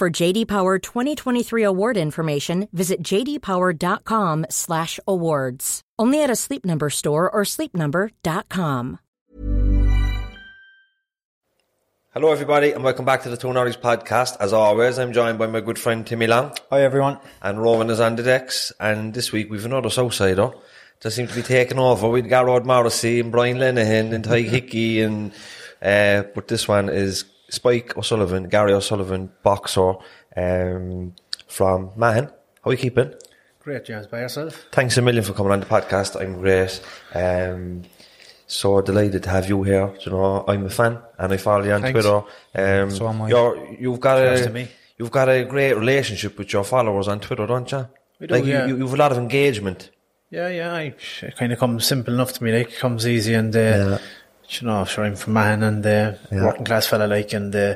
For JD Power 2023 award information, visit jdpower.com/awards. Only at a Sleep Number store or sleepnumber.com. Hello, everybody, and welcome back to the Two Norries podcast. As always, I'm joined by my good friend Timmy Long. Hi everyone. and Rowan is on the decks. And this week we've another Southsider that seems to be taking over with Garrod Morrissey and Brian Lenihan and Ty Hickey, and uh, but this one is Spike O'Sullivan, Gary O'Sullivan, boxer um, from Mahon. How are you keeping? Great, James. By yourself? Thanks a million for coming on the podcast. I'm great. Um, so delighted to have you here. You know, I'm a fan and I follow you on Thanks. Twitter. Um, So am I. You're, you've got Cheers a you've got a great relationship with your followers on Twitter, don't you? We do, like yeah. you, you, you've a lot of engagement. Yeah, yeah. I, it kind of comes simple enough to me. Like, it comes easy, and uh, you know, sure, I'm from Mahon and uh, Yeah. working class fella, like, and uh,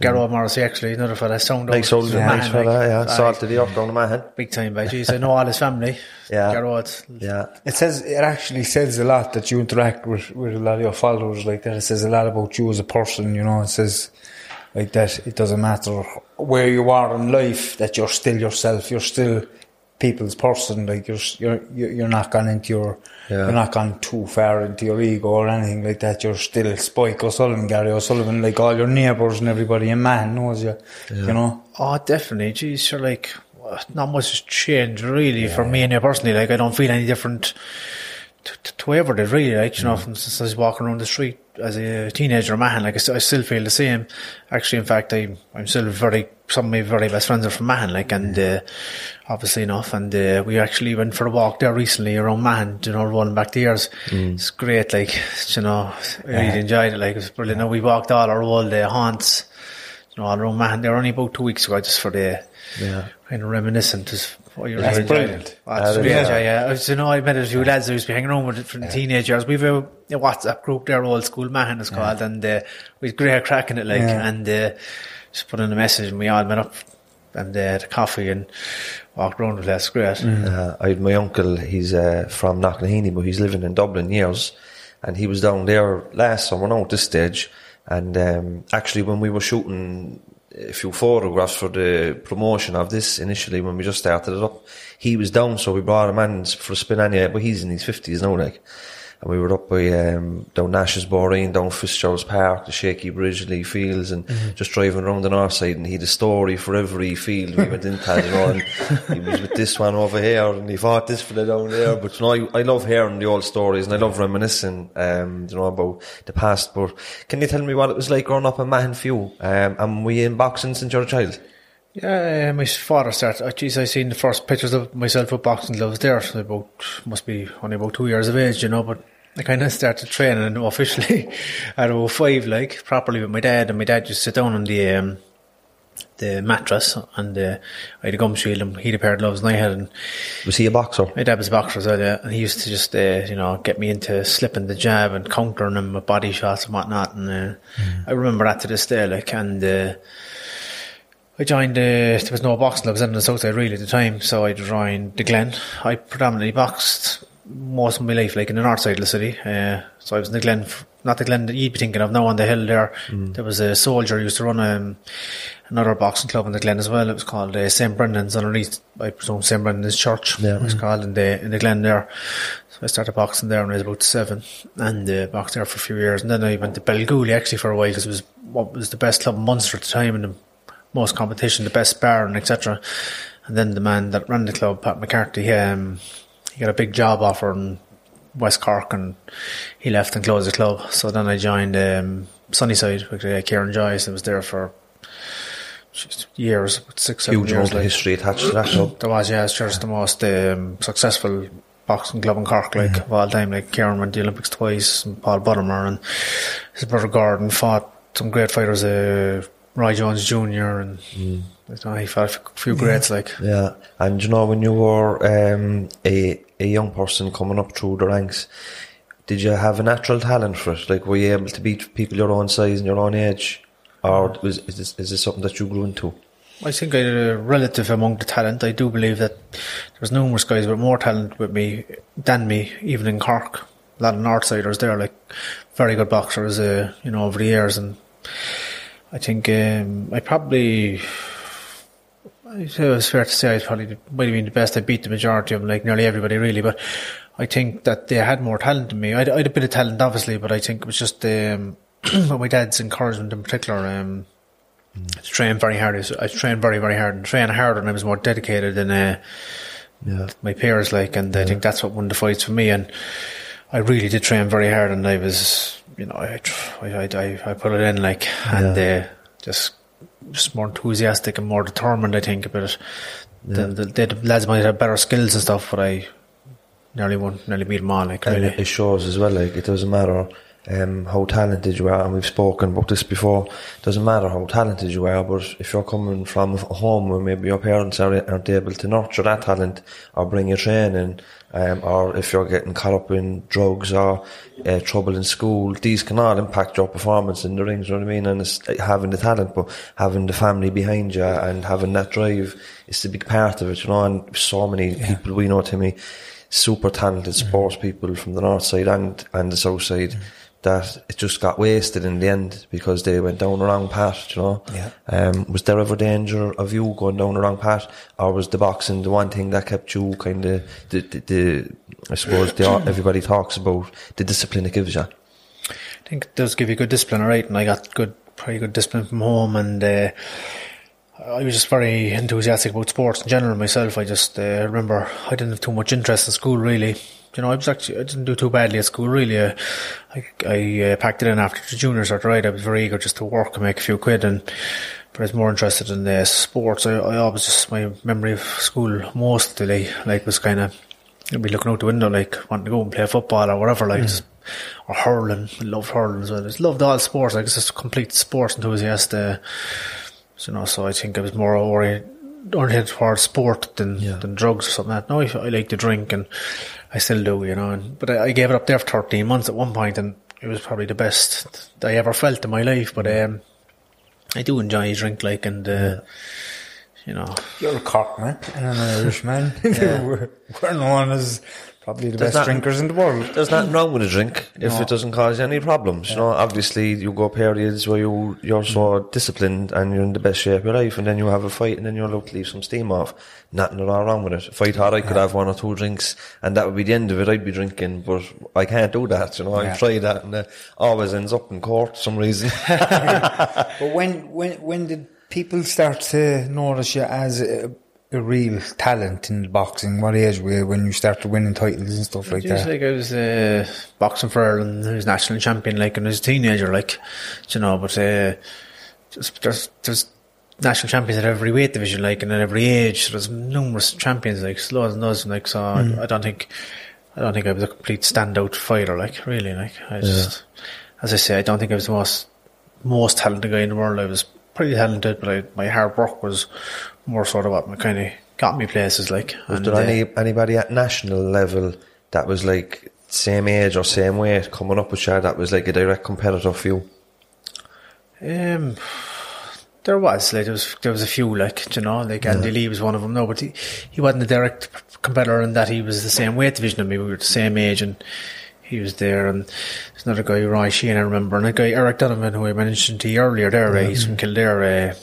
Garrod Morrissey actually, another fella, sound Like out so, from nice Mahon, fella, like, yeah. aye, Salt to the up down the man. big time, by jeez. I know all his family. Yeah. Garrod. Yeah, It says it actually says a lot that you interact with, with a lot of your followers like that. It says a lot about you as a person. You know, it says like that. It doesn't matter where you are in life that you're still yourself. You're still people's person. Like you're you're you're you're not gone into your Yeah. you're not gone too far into your ego or anything like that. You're still Spike O'Sullivan, Gary O'Sullivan. Like all your neighbours and everybody in man knows you. You know. Oh, definitely. Geez, sure, like, not much has changed really for me and you personally. Like, I don't feel any different to, to, ever did really. Like, you know, from since I was walking around the street as a teenager, man, like, I, I still feel the same. Actually, in fact, I, I'm still very, some of my very best friends are from Mahon, like, and, uh, obviously enough. And, uh, we actually went for a walk there recently around Mahon, you know, rolling back the years. It's great, like, you know, I really enjoyed it. Like, it was brilliant. And we walked all our old uh, haunts you know, all around. They were only about two weeks ago, just for the yeah. kind of reminiscent. Just what you're That's enjoying. brilliant. Oh, it's That is, really yeah. enjoy, yeah. I was, you know, I met a few lads who used to be hanging around with from the teenage years. We've a, a WhatsApp group there, old school Mahon is called, and uh, we had great crack in it, like, Yeah. and uh, just put in a message, and we all went up and uh, had a coffee and walked around the place. Great. Uh, I had my uncle, he's uh, from Knocknaheeny, but he's living in Dublin years. And he was down there last summer now at this stage. And um, actually, when we were shooting a few photographs for the promotion of this initially, when we just started it up, he was down, so we brought him in for a spin anyway. But he's in his 50s now, like. And we were up by um, down Nash's Boreen, down Fitzgerald's Park, the Shaky Bridge, Lee Fields, and just driving around the north side. And he had a story for every field we went into, you know. And he was with this one over here, and he fought this fella down there. But you know, I, I love hearing the old stories, and I love reminiscing, um, you know, about the past. But can you tell me what it was like growing up in Mahon for you? Um, and were you in boxing since you were a child? Yeah, my father started. Oh, geez, I seen the first pictures of myself with boxing gloves there. So about must be only about two years of age, you know. But I kind of started training officially at about five, like properly with my dad. And my dad just sit down on the um, the mattress, and uh, I had a gum shield, and he had a pair of gloves, and I had. And Was he a boxer? my dad was a boxer well, yeah, and he used to just, uh, you know, get me into slipping the jab and countering him with body shots and whatnot. And uh, I remember that to this day, like, and uh, I joined, uh, there was no boxing clubs in the Southside really at the time, so I joined the Glen. I predominantly boxed most of my life, like in the north side of the city. Uh, so I was in the Glen, not the Glen that you'd be thinking of now on the hill there. There was a soldier who used to run um, another boxing club in the Glen as well. It was called uh, St. Brendan's underneath, I presume St. Brendan's Church. Yeah. It was called in the, in the Glen there. So I started boxing there when I was about seven and uh, boxed there for a few years. And then I went to Belgooly actually for a while because it was what was the best club in Munster at the time and the most competition, the best sparring, etc. And then the man that ran the club, Pat McCarthy, um, he got a big job offer in West Cork and he left and closed the club. So then I joined um, Sunnyside with uh, Kieran Joyce and was there for years, six, seven Huge years. of like. history attached to that club. There was, yeah, it's just the most um, successful boxing club in Cork, like of all time. Like Kieran went to the Olympics twice, and Paul Buttimer, and his brother Gordon fought some great fighters, uh, Roy Jones Jr. and Mm. I know, he fought a few greats, like Yeah, and you know when you were um, a a young person coming up through the ranks, did you have a natural talent for it? Like, were you able to beat people your own size and your own age, or was is this, is this something that you grew into? I think I had a relative among the talent. I do believe that there's numerous guys with more talent with me than me, even in Cork. A lot of Northsiders there, like very good boxers, uh, you know, over the years. And I think um, I probably, it was fair to say I probably might have been the best. I beat the majority of them, like nearly everybody, really. But I think that they had more talent than me. I had, a bit of talent, obviously, but I think it was just um, my dad's encouragement in particular. Um, I trained very hard. I trained very, very hard and trained harder and I was more dedicated than uh, Yeah, my peers, like, and I think that's what won the fights for me. And I really did train very hard and I was, you know, I, I, I, I put it in, like, and uh, just, just more enthusiastic and more determined, I think, about it. The, the, the lads might have better skills and stuff, but I nearly won, nearly beat them all, like, really. it shows as well. Like, it doesn't matter um, how talented you are, and we've spoken about this before. Doesn't matter how talented you are, but if you're coming from a home where maybe your parents are, aren't able to nurture that talent or bring you training, um, or if you're getting caught up in drugs or uh, trouble in school, these can all impact your performance in the rings. You know what I mean? And it's having the talent, but having the family behind you and having that drive is a big part of it. You know, and so many people we know, Timmy, super talented sports people from the north side and and the south side. That it just got wasted in the end because they went down the wrong path, you know. Yeah. Um, was there ever danger of you going down the wrong path, or was the boxing the one thing that kept you kind of the, the, the I suppose the, everybody talks about the discipline it gives you. I think it does give you good discipline, alright, and I got good, pretty good discipline from home, and uh, I was just very enthusiastic about sports in general myself. I just uh, remember I didn't have too much interest in school, really. You know, I was actually I didn't do too badly at school, really. Uh, I I uh, packed it in after the juniors, right? I was very eager just to work and make a few quid, and but I was more interested in uh, sports. I, I always just my memory of school mostly like was kind of I'd be looking out the window like wanting to go and play football or whatever, like just- or hurling. I loved hurling as well. I just loved all sports. Like just a complete sports enthusiast. Uh, so, you know, so I think I was more ori- oriented towards sport than than drugs or something like that. No, I, I like to drink and I still do, you know. And, but I, I gave it up there for thirteen months at one point, and it was probably the best I ever felt in my life. But um, I do enjoy a drink, like, and uh, you know, You're a Cork man and an Irish man. we're, we're known as probably the There's best not- drinkers in the world. There's nothing wrong with a drink if No. it doesn't cause any problems. You know, obviously you go periods where you you're so mm. disciplined and you're in the best shape of your life, and then you have a fight and then you're allowed to leave some steam off. Nothing at all wrong with it. If I thought I could have one or two drinks and that would be the end of it, I'd be drinking, but I can't do that. You know, Yeah. I try that and it always ends up in court for some reason. But when when when did people start to notice you as a, a real talent in boxing? What age were you when you started winning titles and stuff like Just that? like I was uh, boxing for Ireland, I was national champion, like, and I was a teenager, like, you know. But uh, just there's there's national champions at every weight division, like, and at every age. So there's numerous champions, like, loads and loads, like. So I, I don't think I don't think I was a complete standout fighter, like, really, like. I just, as I say, I don't think I was the most most talented guy in the world. I was pretty talented, but I, my hard work was more sort of what kind of got me places, like. Was there uh, any anybody at national level that was like same age or same weight coming up with you that was like a direct competitor for you? Um, there was like there was there was a few like you know like Andy Lee was one of them. No, but he, he wasn't a direct competitor in that he was the same weight division as me. We were the same age and he was there. And there's another guy, Roy Sheehan, I remember, and a guy Eric Donovan who I mentioned to you earlier. There, uh, he's from Kildare. Uh,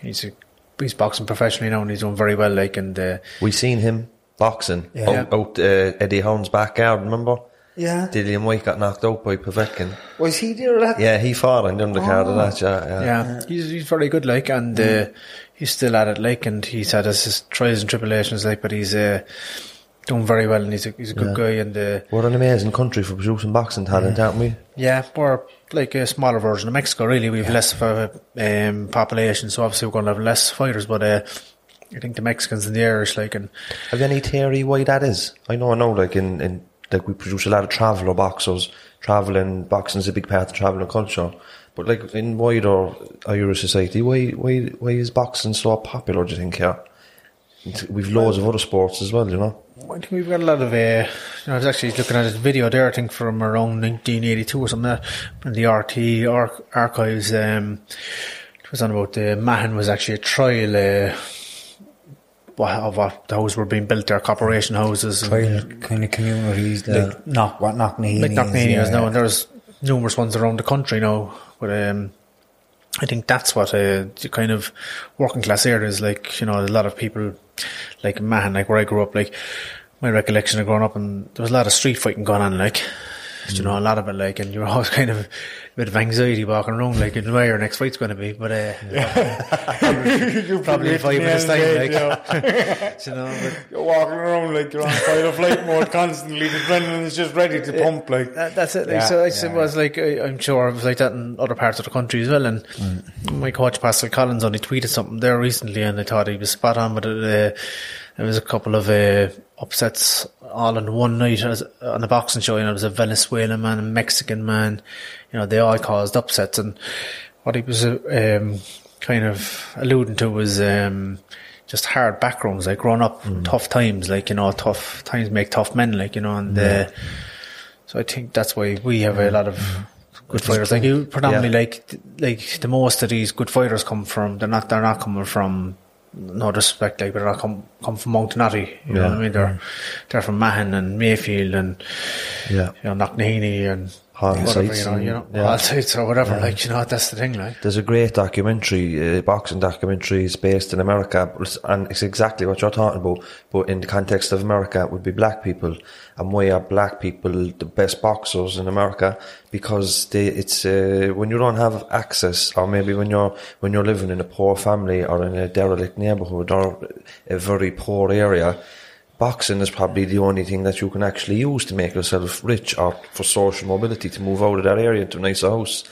he's a, he's boxing professionally now and he's doing very well. Like and uh, We seen him boxing Yeah. out, out uh, Eddie Hearn's backyard. Remember? Yeah. Dillian Whyte got knocked out by Povetkin. Was he there? That Yeah, he fought on the undercard of that. Yeah, yeah. Yeah, he's he's very good, like, and uh, he's still at it, like, and he's had his, his trials and tribulations, like, but he's uh, doing very well, and he's a, he's a good Yeah. guy, and uh, We're an amazing country for producing boxing talent, aren't we? Yeah, we're like a smaller version of Mexico, really. We've less of a um, population, so obviously we're going to have less fighters, but uh, I think the Mexicans and the Irish, like, and Have you any theory why that is? I know, I know, like in, in like we produce a lot of traveller boxers. Travelling boxing is a big part of travelling culture. But like in wider Irish society, why why why is boxing so popular? Do you think here? We've loads of other sports as well, you know. I think we've got a lot of. Uh, you know, I was actually looking at a video there, I think from around 1982 or something, like that, in the RT ar- archives. Um, it was on about the Mahon was actually a trial. Uh, of what the houses were being built there, corporation houses. and- Trial kind of communities, like knock what Knocknaheeny like is, Knocknaheeny yeah, now, and there's numerous ones around the country now. But um, I think that's what uh, the kind of working class areas, like you know, a lot of people, like man, like where I grew up, like my recollection of growing up, and there was a lot of street fighting going on, like. You know, a lot of it, like, and you're always kind of a bit of anxiety walking around, like, in where your next fight's going to be. But, uh, probably, probably in five minutes' time, like, you know, but You're walking around like you're on fight or flight mode constantly. The adrenaline is just ready to pump. Like That, that's it. Like, Yeah, so I yeah. it was like I, I'm sure it was like that in other parts of the country as well. And my coach Pascal Collins only tweeted something there recently, and I thought he was spot on. But it, uh, there was a couple of uh, upsets all in one night as, on the boxing show. You know, there was a Venezuelan man, a Mexican man. You know, they all caused upsets. And what he was uh, um, kind of alluding to was. Um, just hard backgrounds, like growing up, tough times, like, you know, tough times make tough men, like, you know, and, uh, so I think that's why we have a lot of good fighters. Like you, predominantly, Yeah. like like the most of these good fighters come from. They're not. They're not coming from. No disrespect, like, but they're not come come from Montenotte. You know what I mean? They're they're from Mahon and Mayfield and Yeah. you know Knocknaheeny and Hall whatever, you know, and- you know, yeah. all sites or whatever. Like you know, that's the thing. Like There's a great documentary, uh, boxing documentary, it's based in America, and it's exactly what you're talking about. But in the context of America, it would be black people, and why are black people the best boxers in America? Because they, it's uh, when you don't have access, or maybe when you're when you're living in a poor family or in a derelict neighborhood or a very poor area. Boxing is probably the only thing that you can actually use to make yourself rich or for social mobility to move out of that area into a nicer house.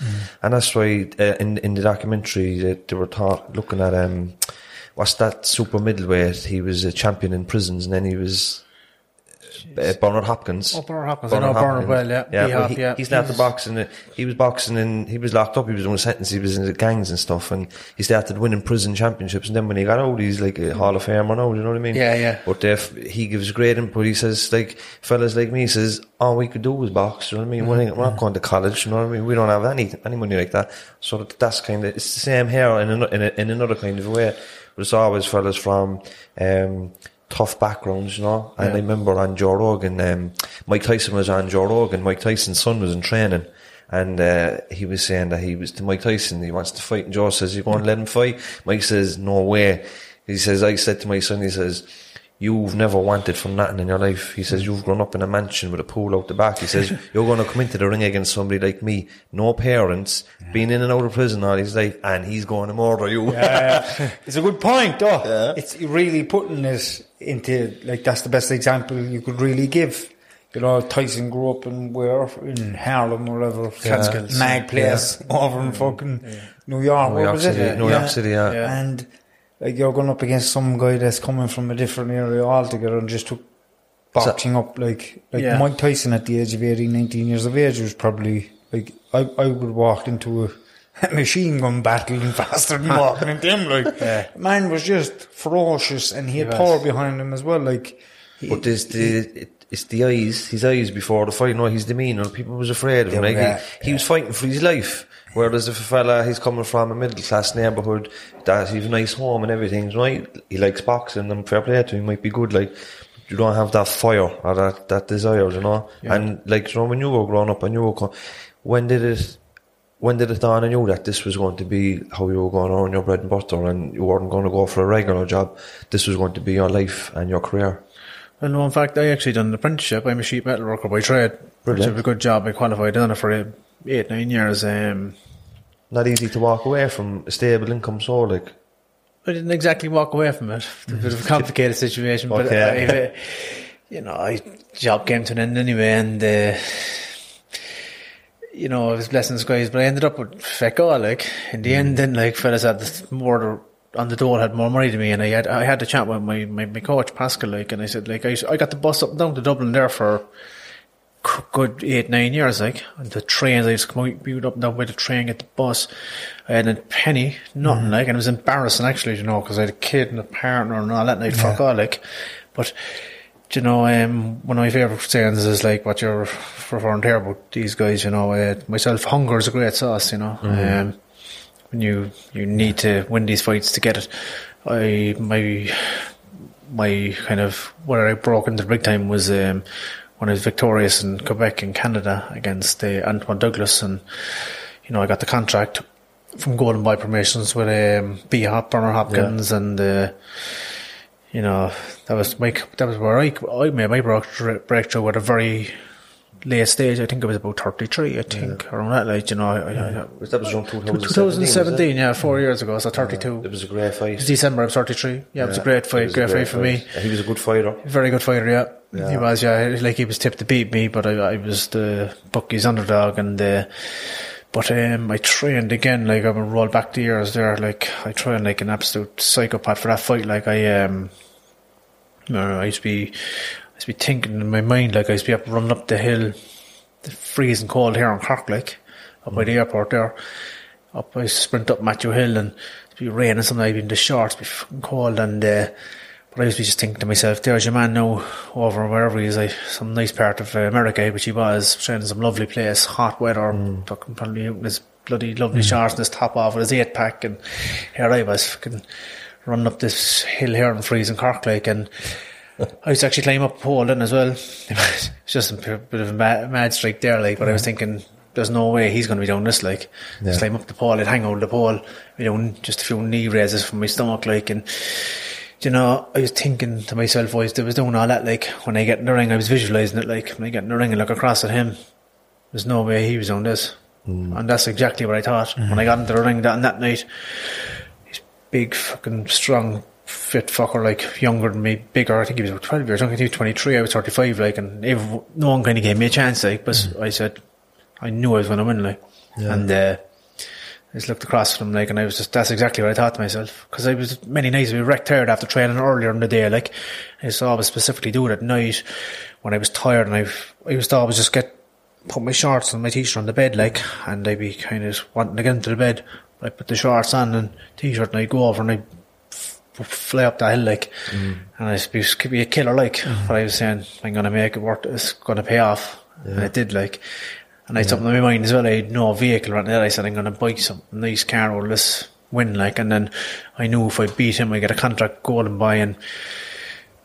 And that's why uh, in in the documentary that they were taught, looking at um, what's that super middleweight? He was a champion in prisons, and then he was uh, Bernard Hopkins. Oh, Bernard Hopkins. I know Bernard well, yeah. Yeah, well, he, yeah. he started He's- boxing. He was boxing and he was locked up. He was doing a sentence. He was in the gangs and stuff. And he started winning prison championships. And then when he got out, he's like a Hall of Famer now. You know what I mean? Yeah, yeah. But if he gives great input. He says like fellas like me he says all we could do was box. You know what I mean? We're, we're not going to college. You know what I mean? We don't have any any money like that. So that's kind of it's the same here in an, in, a, in another kind of way. But it's always fellas from. Um, tough backgrounds, you know. And I remember on Joe Rogan, um, Mike Tyson was on Joe Rogan. Mike Tyson's son was in training. And uh, he was saying that he was to Mike Tyson, he wants to fight. And Joe says, You going to let him fight? Mike says, No way. He says, I said to my son, he says, You've never wanted for nothing in your life. He says, You've grown up in a mansion with a pool out the back. He says, You're going to come into the ring against somebody like me, no parents, been in and out of prison all his life, and he's going to murder you. it's a good point, though. It's really putting this into like that's the best example you could really give. You know, Tyson grew up in where in Harlem or whatever, Catskills. mad place over in fucking New York. New York was City, it? New York City, yeah. Yeah. And like you're going up against some guy that's coming from a different area altogether and just took boxing up like like Yeah. Mike Tyson at the age of 18, 19 years of age was probably like I, I would walk into a machine gun battling faster than walking into him like man was just ferocious and he had was. power behind him as well like he- But there's the it, it's the eyes, his eyes before the fight. No, his demeanour. People was afraid of him. Yeah, Like, yeah, he, he was fighting for his life. Whereas if a fella he's coming from a middle class neighbourhood, that he's a nice home and everything's right. He likes boxing and fair play to him. Might be good. Like you don't have that fire or that that desire, you know. And like you know, when you were growing up, and you were when did it? When did it dawn on you that this was going to be how you were going to earn your bread and butter and you weren't going to go for a regular job? This was going to be your life and your career. Well, no, in fact, I actually done an apprenticeship. I'm a sheet metal worker by trade. Which Brilliant. is a good job. I qualified. in it for eight, nine years. Um, not easy to walk away from a stable income so like I didn't exactly walk away from it. It's a bit of a complicated situation, but Okay. I, uh, you know, I job came to an end anyway, and uh, you know, I was blessing the skies, but I ended up with feck all, like in the end. Then, like fellas had this more on the door had more money than me, and I had I had to chat with my, my, my coach Pascal, like, and I said, like, I, I got the bus up and down to Dublin there for good eight, nine years, like, and the trains, I used to commute up and down by the train, get the bus. I had a penny, nothing, like, and it was embarrassing, actually, you know, because I had a kid and a partner and all that, and I'd fuck all, like, but, do you know, um, one of my favourite sayings is like what you're referring to here about these guys, you know, uh, myself, hunger is a great sauce, you know, um, when you, you need to win these fights to get it. I, my, my kind of where I broke into the big time was um, when I was victorious in Quebec in Canada against uh, Antoine Douglas, and you know I got the contract from Golden Boy Promotions with um, B Hop, Bernard Hopkins, and uh, you know that was my that was where I I made my breakthrough at a very late stage. I think it was about thirty three. I think around that, like you know, I, I, I, That was around 2017. 2017, yeah, four years ago. So thirty two. It was a great fight. It was December of 33. Yeah, it was a great fight, a great, fight for me. Yeah, He was a good fighter. Very good fighter, yeah. Yeah. He was, yeah. Like he was tipped to beat me, but I, I was the Bucky's underdog, and uh, but um, I trained again. Like I'm roll back the years there. Like I trained like an absolute psychopath for that fight. Like I um, I used to be, I used to be thinking in my mind like I used to be up running up the hill, the freezing cold here in Cork, like up by the airport there. Up I sprint up Matthew Hill and it'd be raining some night in the shorts, be fucking cold and uh, but I used to be just thinking to myself, there's your man now over wherever he is, like some nice part of uh, America, which he was, some lovely place, hot weather, fucking probably out in his bloody lovely shorts and his top off with his eight pack and here I was fucking running up this hill here in freezing Cork like and I used to actually climb up pole then as well. It's just a bit of a mad, mad streak there, like, but I was thinking, there's no way he's going to be doing this, like, just climb up the pole, I'd hang over the pole, you know, just a few knee raises from my stomach, like, and, you know, I was thinking to myself, I was doing all that, like, when I get in the ring, I was visualising it, like, when I get in the ring and look across at him, there's no way he was doing this. Mm. And that's exactly what I thought. When I mm-hmm. got into the ring that, that night, he's big, fucking strong, fit fucker, like younger than me, bigger. I think he was about 12 years. I think he was 23, I was 35, like, and no one kind of gave me a chance, like, but I said, I knew I was going to win, like, and, uh, I just looked across from him, like, and I was just, that's exactly what I thought to myself. Cause I was, many nights was wrecked tired after training earlier in the day, like, I used to always specifically do it at night when I was tired and I've, I used to always just get, put my shorts and my t-shirt on the bed, like, and I'd be kind of wanting to get into the bed. I put the shorts on and t-shirt and I'd go over and I'd fly up the hill, like, mm. and I'd be, could be a killer, like, mm. but I was saying, I'm gonna make it work, it's gonna pay off. And it did, like, and I had something in my mind as well, I had no vehicle right there, I said, I'm gonna buy some nice car or this win, like, and then I knew if I beat him, I get a contract Golden Boy and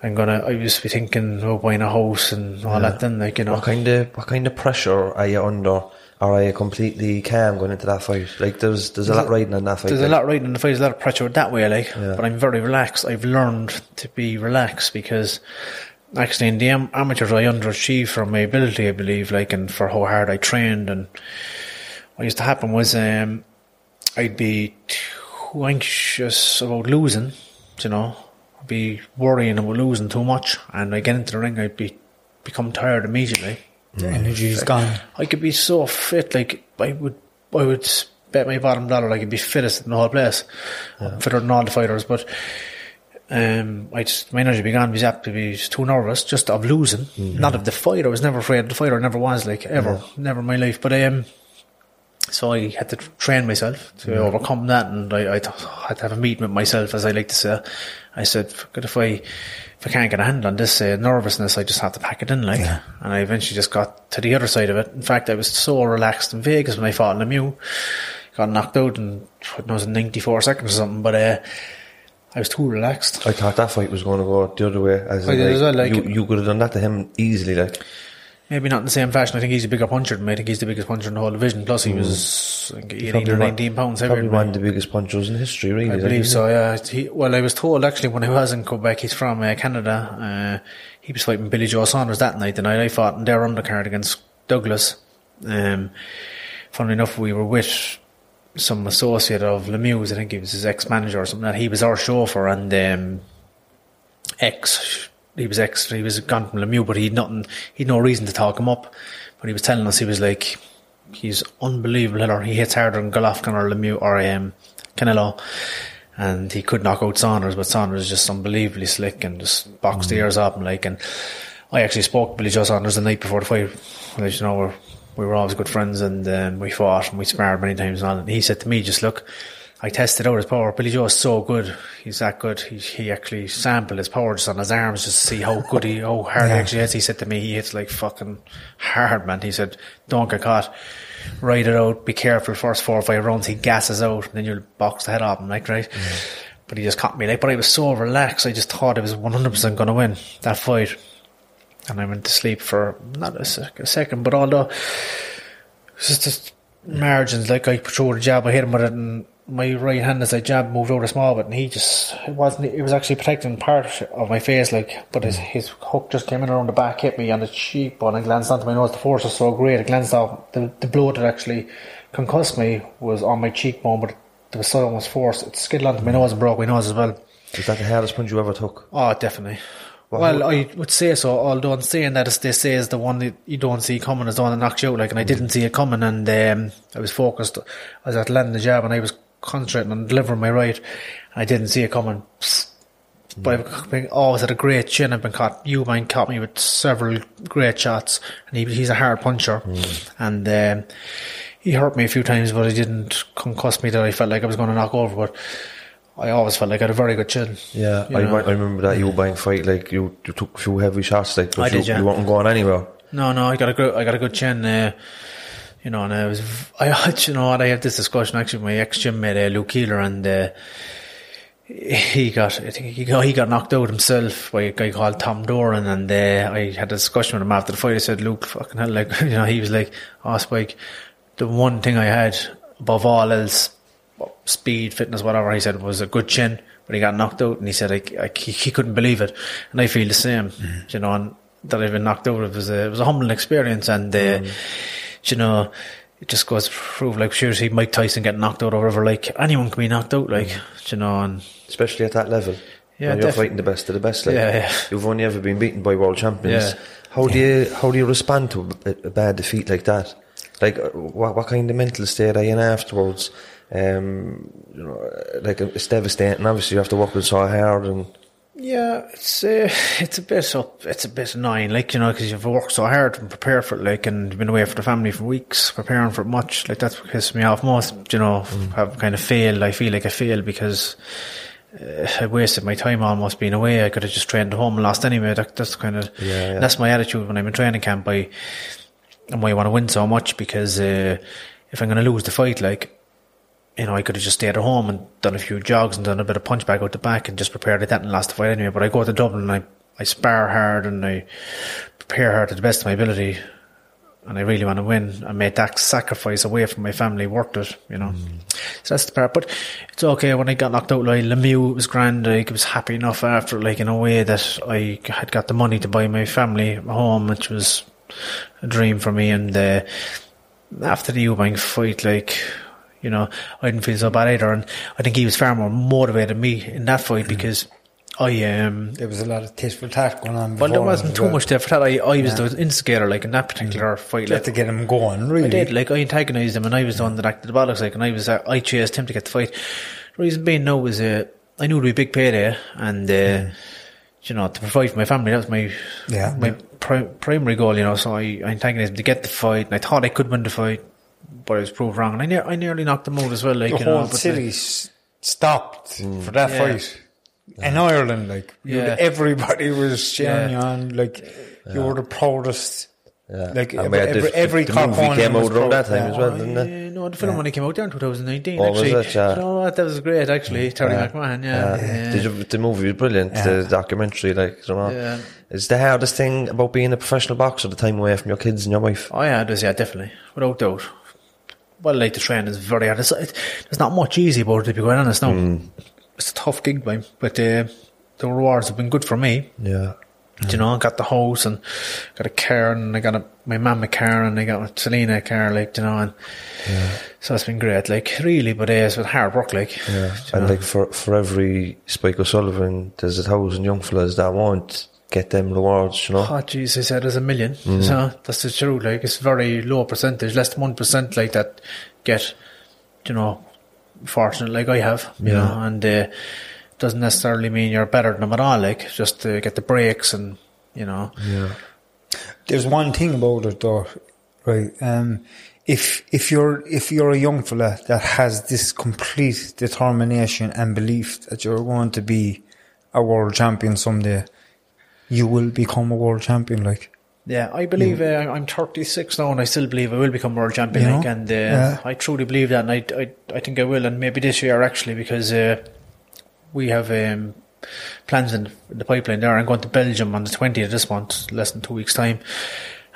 I'm gonna, I used to be thinking about buying a house and all that then, like, you know. What kind of what kind of pressure are you under? Or are you completely calm going into that fight? Like there's there's a lot riding on that fight. There's a lot riding in the fight, there's a lot of pressure that way, like, but I'm very relaxed. I've learned to be relaxed because actually in the am- amateurs I underachieved for my ability, I believe, like, and for how hard I trained. And what used to happen was, um, I'd be too anxious about losing, you know, I'd be worrying about losing too much. And I get into the ring, I'd be, become tired immediately. The energy is gone. I could be so fit, like I would, I would bet my bottom dollar like I'd be fittest in the whole place, fitter than all the fighters. But um, I just my energy began be apt to be too nervous, just of losing, not of the fight. I was never afraid of the fighter. I never was like ever, never in my life. But I um, so I had to train myself to overcome that, and I, I had to have a meeting with myself, as I like to say. I said, "Fuck if I if I can't get a handle on this uh, nervousness, I just have to pack it in, like." And I eventually just got to the other side of it. In fact, I was so relaxed in Vegas when I fought in Lemieux, got knocked out and it was ninety four seconds or something, but uh, I was too relaxed. I thought that fight was going to go the other way. As I in, as well, like- you, you could have done that to him easily. Like Maybe not in the same fashion. I think he's a bigger puncher than me. I think he's the biggest puncher in the whole division. Plus, he was I think, 18 or 19 pounds heavier Probably one of the biggest punchers in history. Really, I believe so, yeah. He, well, I was told actually when I was in Quebec, he's from uh, Canada. Uh, he was fighting Billy Joe Saunders that night. The night I fought in their undercard against Douglas. Um, funnily enough, we were with some associate of Lemieux's, I think he was his ex manager or something. That he was our chauffeur and um, ex. He was ex. He was gone from Lemieux, but he'd nothing. He'd no reason to talk him up. But he was telling us he was like, he's unbelievable hitter. He hits harder than Golovkin or Lemieux or um, Canelo. And he could knock out Saunders, but Saunders is just unbelievably slick and just boxed the ears off him like. And I actually spoke to Billy Joe Saunders the night before the fight. As you know, we're, we were always good friends and um, we fought and we sparred many times and all. And he said to me, just look, I tested out his power. Billy Joe is so good. He's that good. He, he actually sampled his power just on his arms just to see how good he, how hard he actually hits. He said to me, he hits like fucking hard, man. He said, don't get caught. Ride it out. Be careful. First four or five rounds, he gasses out. And then you'll box the head off him, like, right? But he just caught me, like, but I was so relaxed. I just thought I was 100% going to win that fight. And I went to sleep for not a, sec- a second, but although it's just, just margins, like I threw the jab, I hit him with it, and my right hand as I jab moved over a small bit, and he just it wasn't. It was actually protecting part of my face, like, but his, his hook just came in around the back, hit me on the cheekbone, and glanced onto my nose. The force was so great, it glanced off. The the blow that actually concussed me was on my cheekbone, but there was so much force. It skidded onto my nose and broke my nose as well. Is that the hardest punch you ever took? Oh, definitely. Well, I would say so. Although in saying that, as they say is the one that you don't see coming is the one that knocks you out. Like, and I didn't see it coming, and um, I was focused. I was at landing the jab, and I was concentrating on delivering my right. I didn't see it coming. But I've been, always had a great chin. I've been caught. You, Eubank caught me with several great shots, and he, he's a hard puncher. And um, he hurt me a few times, but he didn't concuss me that I felt like I was going to knock over. But I always felt like I had a very good chin. Yeah, I? I remember that Eubank fight like you, you took a few heavy shots like I you, did, yeah. you weren't going anywhere. No, no, I got a good, I got a good chin. Uh, you know, and I was, I, you know what, I had this discussion actually with my ex gym mate, uh, Luke Keeler, and uh, he got, I think he got, he got knocked out himself by a guy called Tom Doran, and uh, I had a discussion with him after the fight. I said, Luke, fucking hell, like, you know, he was like, oh, Spike, the one thing I had above all else, speed, fitness, whatever, he said was a good chin, but he got knocked out, and he said like, like he, he couldn't believe it, and I feel the same, you know, and that I've been knocked out. It was a, it was a humbling experience, and uh, you know, it just goes to prove like see Mike Tyson getting knocked out or whatever, like anyone can be knocked out, like you know, and Especially at that level. Yeah, when you're def- fighting the best of the best. Like, Yeah, yeah. You've only ever been beaten by world champions. Yeah. How do you how do you respond to a, bad defeat like that? Like, uh, what what kind of mental state are you in afterwards? Um, you know, like it's devastating. Obviously, you have to work with so hard, and Yeah, it's uh, it's a bit up, it's a bit annoying, like you know, because you've worked so hard and prepared for it, like, and you've been away from the family for weeks preparing for it much. Like that's what pisses me off most. You know, I've kind of failed. I feel like I failed because uh, I wasted my time almost being away. I could have just trained at home and lost anyway. That, that's kind of Yeah, yeah. that's my attitude when I'm in training camp. I and why I want to win so much because uh, if I'm going to lose the fight, like you know, I could have just stayed at home and done a few jogs and done a bit of punch bag out the back and just prepared like that and lost the fight anyway. But I go to Dublin and I, I spar hard and I prepare hard to the best of my ability and I really want to win. I made that sacrifice away from my family worked it, you know. So that's the part. But it's okay when I got knocked out like Lemieux, it was grand. Like, I was happy enough after, like, in a way that I had got the money to buy my family a home, which was a dream for me. And uh, after the Eubank fight, like, you know, I didn't feel so bad either. And I think he was far more motivated than me in that fight because I, um, There was a lot of tit for tat going on. well, there wasn't too well. much there for that. I, I was Yeah. the instigator, like, in that particular fight. You Like, had to get him going, really. I did, like, I antagonised him and I was the one that acted the bollocks, like, and I was, uh, I chased him to get the fight. The reason being, no, was, uh, I knew it would be a big payday and, uh, you know, to provide for my family, that was my, Yeah. my pri- primary goal, you know, so I, I antagonised him to get the fight and I thought I could win the fight, but I was proved wrong and I, ne- I nearly knocked him out as well, like, the you whole know, but, city like, s stopped for that Yeah. fight. In Ireland, like you- Yeah. everybody was cheering Yeah. you on, like you were the proudest. yeah. Like And every, we the- every, every the cop movie came was out around that time Yeah. as well, didn't it? Yeah, no, the film when it came out there in 2019, Oh, was actually. it? Yeah. You know what? Uh, uh, that was great, actually. Mm. Terry McMahon, yeah. yeah. Did you, the movie was brilliant. The documentary, like, you know, Yeah. it's the hardest thing about being a professional boxer. The time away from your kids and your wife. Oh yeah, it is, yeah, definitely. Without doubt. Well, like the train is very hard. It's, there's not much easy about it, to be quite honest. No, Hmm. it's a tough gig, man. But uh, the rewards have been good for me. Yeah. Do You know, I got the house and got a car, and I got a, my mum a car, and I got Selena a car, like you know, and so it's been great, like really. But uh, it's been hard work, like. Yeah. And know. like for for every Spike O'Sullivan, there's a thousand young fellas that won't get them rewards, you know. Oh, jeez, I said there's a million. Mm. So that's the truth. Like, it's very low percentage, less than 1% like that get, you know, fortunate like I have, you Yeah. know, and uh, doesn't necessarily mean you're better than them at all, like, just to get the breaks and, you know. Yeah. There's one thing about it though, right? Um, if if you're if you're a young fella that has this complete determination and belief that you're going to be a world champion someday, you will become a world champion. Like Yeah, I believe uh, I'm 36 now, and I still believe I will become world champion. You know? like, and uh, Yeah. I truly believe that, and I, I, I think I will, and maybe this year actually, because uh, we have um, plans in the pipeline there. I'm going to Belgium on the 20th of this month, less than two weeks' time.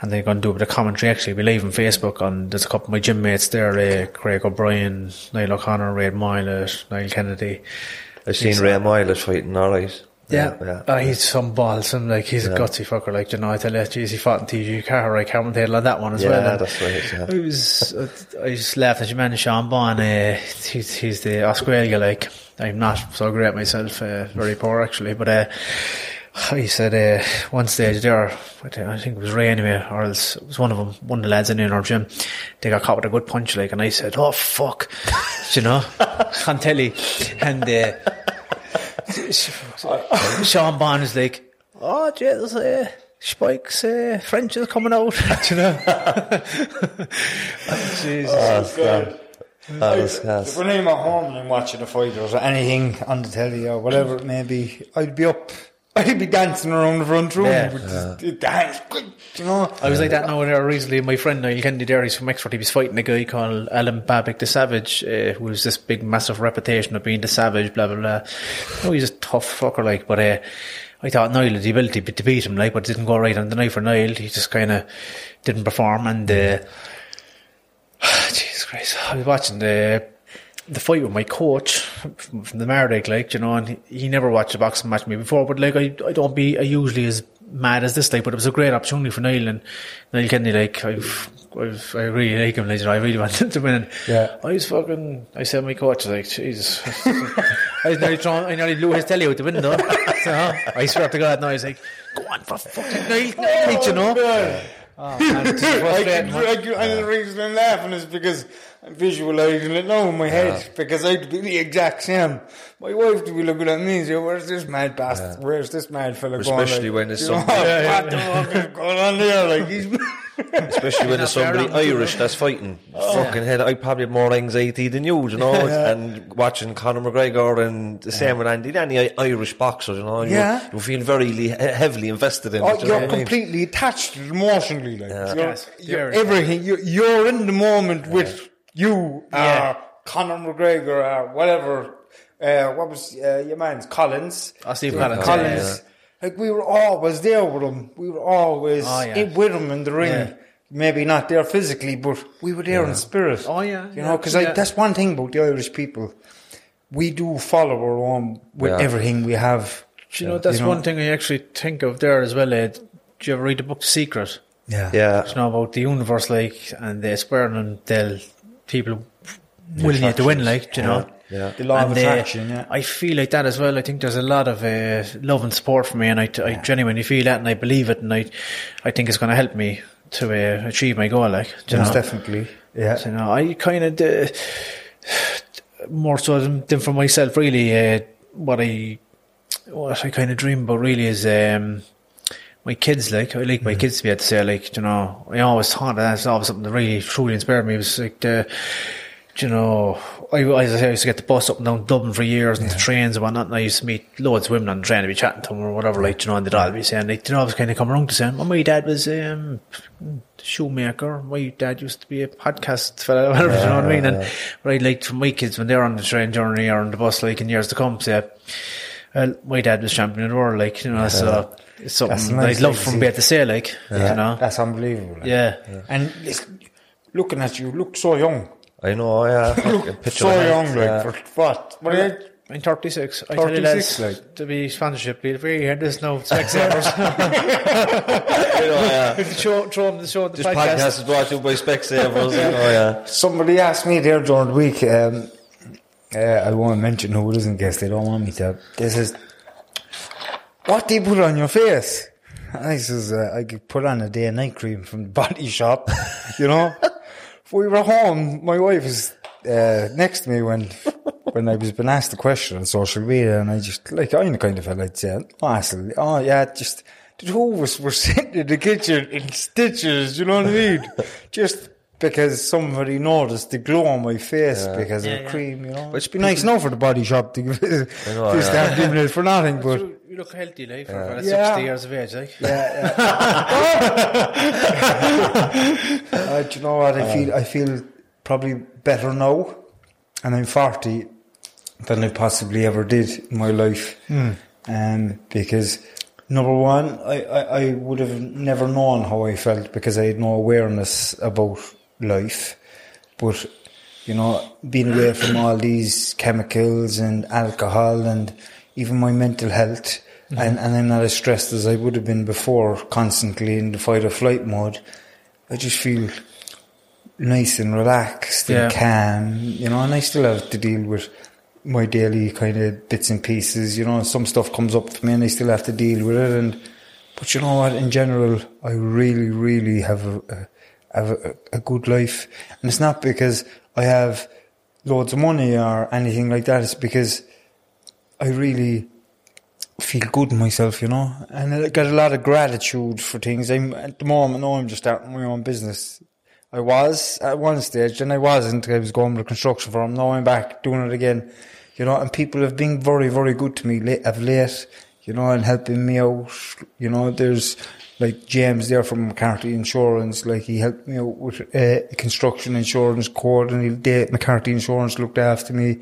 And they're going to do a bit of commentary. Actually, be live on Facebook. On there's a couple of my gym mates there: uh, Craig O'Brien, Niall O'Connor, Ray Moylette, Niall Kennedy. I've seen Ray Moylette fighting, alright. Yeah, yeah. Uh, he's some balls. Some like he's a gutsy fucker. Like you know, I tell you, geez, he fought in TG4. I commentated on that one as Yeah, well. and that's right, yeah. I was, uh, I just laughed as you mentioned Sean Bond. Uh, he's he's the Australia. Like I'm not so great myself. Uh, very poor actually, but uh, he said uh, one stage there, I think it was Ray anyway, or else it was one of them, one of the lads in our gym. They got caught with a good punch, like, and I said, "Oh fuck," you know, on telly, and. Uh, Sean Bond is like, oh, Jesus, uh, Spike's uh, French is coming out, you know. Jesus. That was gas. when I'm at home and I'm watching a fight or anything on the telly or whatever it may be, I'd be up. I'd be dancing around the front room. Yeah. with the dance, you know. I was like that now there recently. My friend Niall Kennedy there, he's from Exford. He was fighting a guy called Alen Babić the Savage, uh, who was this big, massive reputation of being the Savage, blah, blah, blah. Oh, he's a tough fucker, like, but uh, I thought Niall had the ability to beat him, like, but it didn't go right on the night for Niall. He just kind of didn't perform, and uh, Jesus Christ, I was watching the the fight with my coach from from the Mardyke, like, you know, and he, he never watched a boxing match with me before, but like, I, I don't be, I usually as mad as this, like, but it was a great opportunity for Niall and Niall Kennedy, like, I've, I've, I really like him, like, you know, I really wanted to win. And Yeah. I was fucking, I said my coach, like, Jesus. I was nearly throwing, I nearly blew his telly out the window. so, I swear to God, now I was like, go on for fucking Niall, Niall, oh, you know. Oh, man, I man. I can, and the reason I'm laughing is because I'm visualising it now in my head because I'd be the exact same. My wife would be looking at me and say, "Where's this mad bastard? Where's this mad fella going?" Especially when it's you know, something- what the fuck is going on there? Like he's Especially when there's somebody. Irish that's fighting. Oh, Fucking hell, I probably have more anxiety than you, you know. And watching Conor McGregor and the same with Andy, any Irish boxer, you know, you, Yeah. you feel very le- heavily invested in Oh, it. you you're what I mean? completely attached emotionally, like you're, Yes, you're everything. You're, you're in the moment with you, Yeah. uh, Conor McGregor, or whatever. Uh, what was uh, your man's Collins? Steve Yeah, Collins, Collins. Like we were always there with him. We were always Oh, yeah. with him in the ring. Yeah. Maybe not there physically, but we were there in spirit. Oh, yeah, you yeah, know, because yeah. that's one thing about the Irish people. We do follow our own with Yeah. everything we have. Do you know, that's You know? one thing I actually think of there as well, Ed. Did you ever read the book Secret? Yeah, Yeah. you know, about the universe, like, and they swear and they'll people willing you to win, like, do you know. Yeah. The law of And, uh, attraction, yeah. I feel like that as well. I think there's a lot of uh, love and support for me, and I, I genuinely feel that, and I believe it, and I, I think it's going to help me to uh, achieve my goal. Like, do you Most know? definitely. Yeah. So, you know, I kind of uh, more so than, than for myself. Really, uh, what I what I kind of dream about really is um, my kids. Like I like my kids to be able to say, like you know, I always thought that that's always something that really truly inspired me. It was like the, you know, I, I used to get the bus up and down Dublin for years and the trains and whatnot. And I used to meet loads of women on the train to be chatting to them or whatever, like, you know, and they'd all be saying, like, you know, I was kind of coming around to saying, well, my dad was, um, shoemaker. My dad used to be a podcast fella, whatever, you know what I mean? And what I'd like for my kids when they're on the train journey or on the bus, like, in years to come, say, well, my dad was champion of the world, like, you know, so something That's a nice I'd love from be able to say, like, you know. That's unbelievable. like. Yeah. And listen, looking at you, you look so young. I know, yeah. You Fucking look picture so of that, young, like, yeah. for what? What age? I'm 36. I tell you 36, like. to be sponsorship, be very here. There's no Specsavers. You know, yeah. show, throw them the show, the This podcast. podcast is brought to you by Specsavers. you know, yeah. Somebody asked me there during the week, um, uh, I won't mention who it is in case they don't want me to. This says, what do you put on your face? I says, uh, I could put on a day and night cream from the body shop, you know. We were home, my wife was uh, next to me when when I was being asked the question on social media, and I just, like, I'm the kind of felt like saying, oh, oh yeah, just, the two of us were sitting in the kitchen in stitches, you know what I mean? just because somebody noticed the glow on my face because of the cream, you know. But It'd be nice now for the body shop to give it, I know, to start giving it for nothing, but. You look healthy, like, for for Yeah. 60 years of age, like. Uh, do you know what? I feel I feel probably better now, and I'm forty than I possibly ever did in my life. Um, because number one, I, I, I would have never known how I felt because I had no awareness about life. But you know, being away from all these chemicals and alcohol and even my mental health, mm-hmm. and, and I'm not as stressed as I would have been before, constantly in the fight or flight mode. I just feel nice and relaxed and calm, you know, and I still have to deal with my daily kind of bits and pieces, you know, some stuff comes up for me and I still have to deal with it and but you know what, in general, I really, really have a, a a, a good life. And it's not because I have loads of money or anything like that, it's because I really feel good in myself, you know, and I got a lot of gratitude for things. I'm at the moment, no, I'm just starting my own business. I was at one stage, and I wasn't. I was going a construction firm. Now I'm back doing it again, you know. And people have been very, very good to me late, of late, you know, and helping me out. You know, there's like James there from McCarthy Insurance. Like he helped me out with uh, construction insurance code, and he McCarthy Insurance looked after me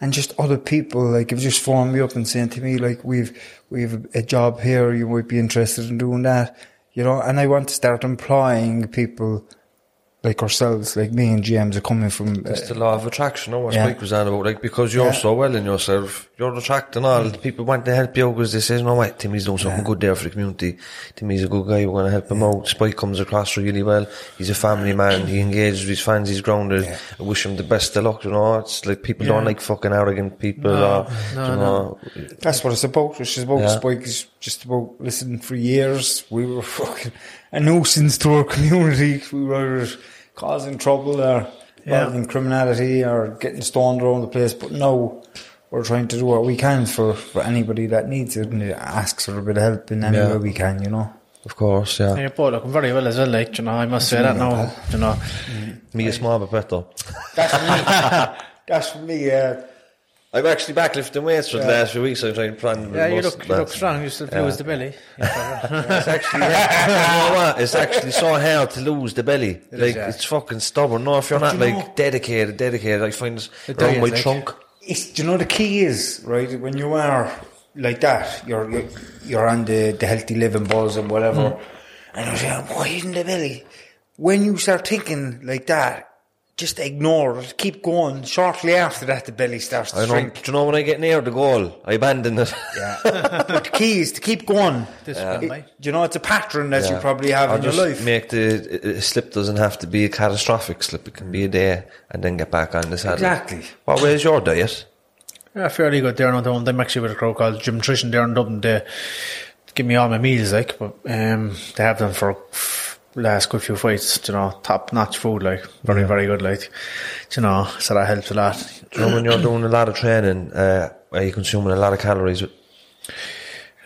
and just other people like have just phoned me up and saying to me like we've we've a job here you might be interested in doing that you know and I want to start employing people like ourselves like me and James are coming from uh, It's the law of attraction, no? What Yeah. Spike was on about, like, because you're Yeah. so well in yourself, you're attracting all the people want to help you because they say, no, what, Timmy's doing something good there for the community. Timmy's a good guy, we're going to help him out. Spike comes across really well. He's a family man, he engages with his fans, he's grounded. I wish him the best of luck, you know? It's like people don't like fucking arrogant people or, you know. That's what it's about. It's just about Yeah. Spike is just about listen for years we were fucking a nuisance to our community. We were causing trouble or Yeah. involving criminality or getting stoned around the place. But no, we're trying to do what we can for, for anybody that needs it and asks for a bit of help in any Yeah. way we can, you know. Of course, yeah. And you're both looking very well as well, like, you know, I must say that now, you know. Me a small bit better. That's me. That's for me. Uh, I'm actually back lifting weights for the last few weeks. I'm trying to plan. Yeah, you look, you look strong, you still lose the belly. It's actually, you know what? It's actually so hard to lose the belly. like, yeah. it's fucking stubborn. No, if you're not you like know- dedicated, dedicated, I find it's It around does, my like- trunk. it's, do you know the key is right when you are like that you're you're, you're on the, the healthy living buzz and whatever hmm. and you're saying why isn't the belly when you start thinking like that just ignore it keep going shortly after that the belly starts to I know. shrink Do you know when I get near the goal, I abandon it. yeah but the key is to keep going This It- do you know it's a pattern that you probably have Or in your life Make the a slip doesn't have to be a catastrophic slip. It can be a day and then get back on the saddle. Exactly. What way is your diet? Yeah, fairly good there in Dublin. I'm actually with a crowd called Gym Nutrition there in Dublin. They give me all my meals, like, but um, they have them for last good few fights, you know, top notch food, like, very, very good, like, you know, so that helps a lot. You know when you're doing a lot of training, uh, are you consuming a lot of calories?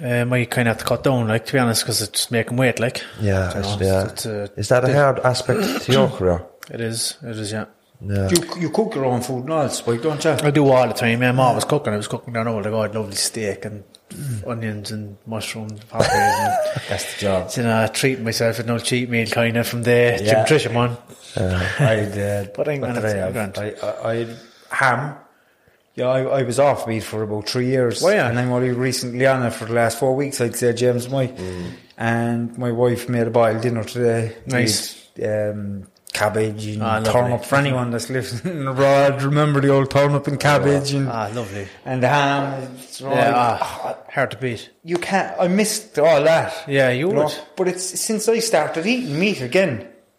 Um, I kind of have to cut down, like, to be honest, because it's making weight, like. Yeah, You know, yeah. it's, uh, is that a hard aspect to your career? It is, it is, yeah. Yeah. you, you cook your own food now Spike don't you I do all the time. Yeah, mom was cooking. I was cooking down over the god, lovely steak and onions and mushrooms, peppers, and that's the job you know, treating myself with no cheat meal kind of from the gym Yeah. nutrition one. I'd, uh, But I'm gonna did I say have? grand. I, ham. Yeah, I, I was off meat for about three years. Were ya? And I'm only recently on it for the last four weeks, I'd say, James Mike. And my wife made a boiled dinner today. Nice. With, um, cabbage and Ah, turnip for anyone that's listening abroad. Remember the old turnip and cabbage and Ah, lovely. and the ham. It's right. Yeah, ah, hard to beat. You can't. I missed all that. Yeah, you know, would. But it's since I started eating meat again,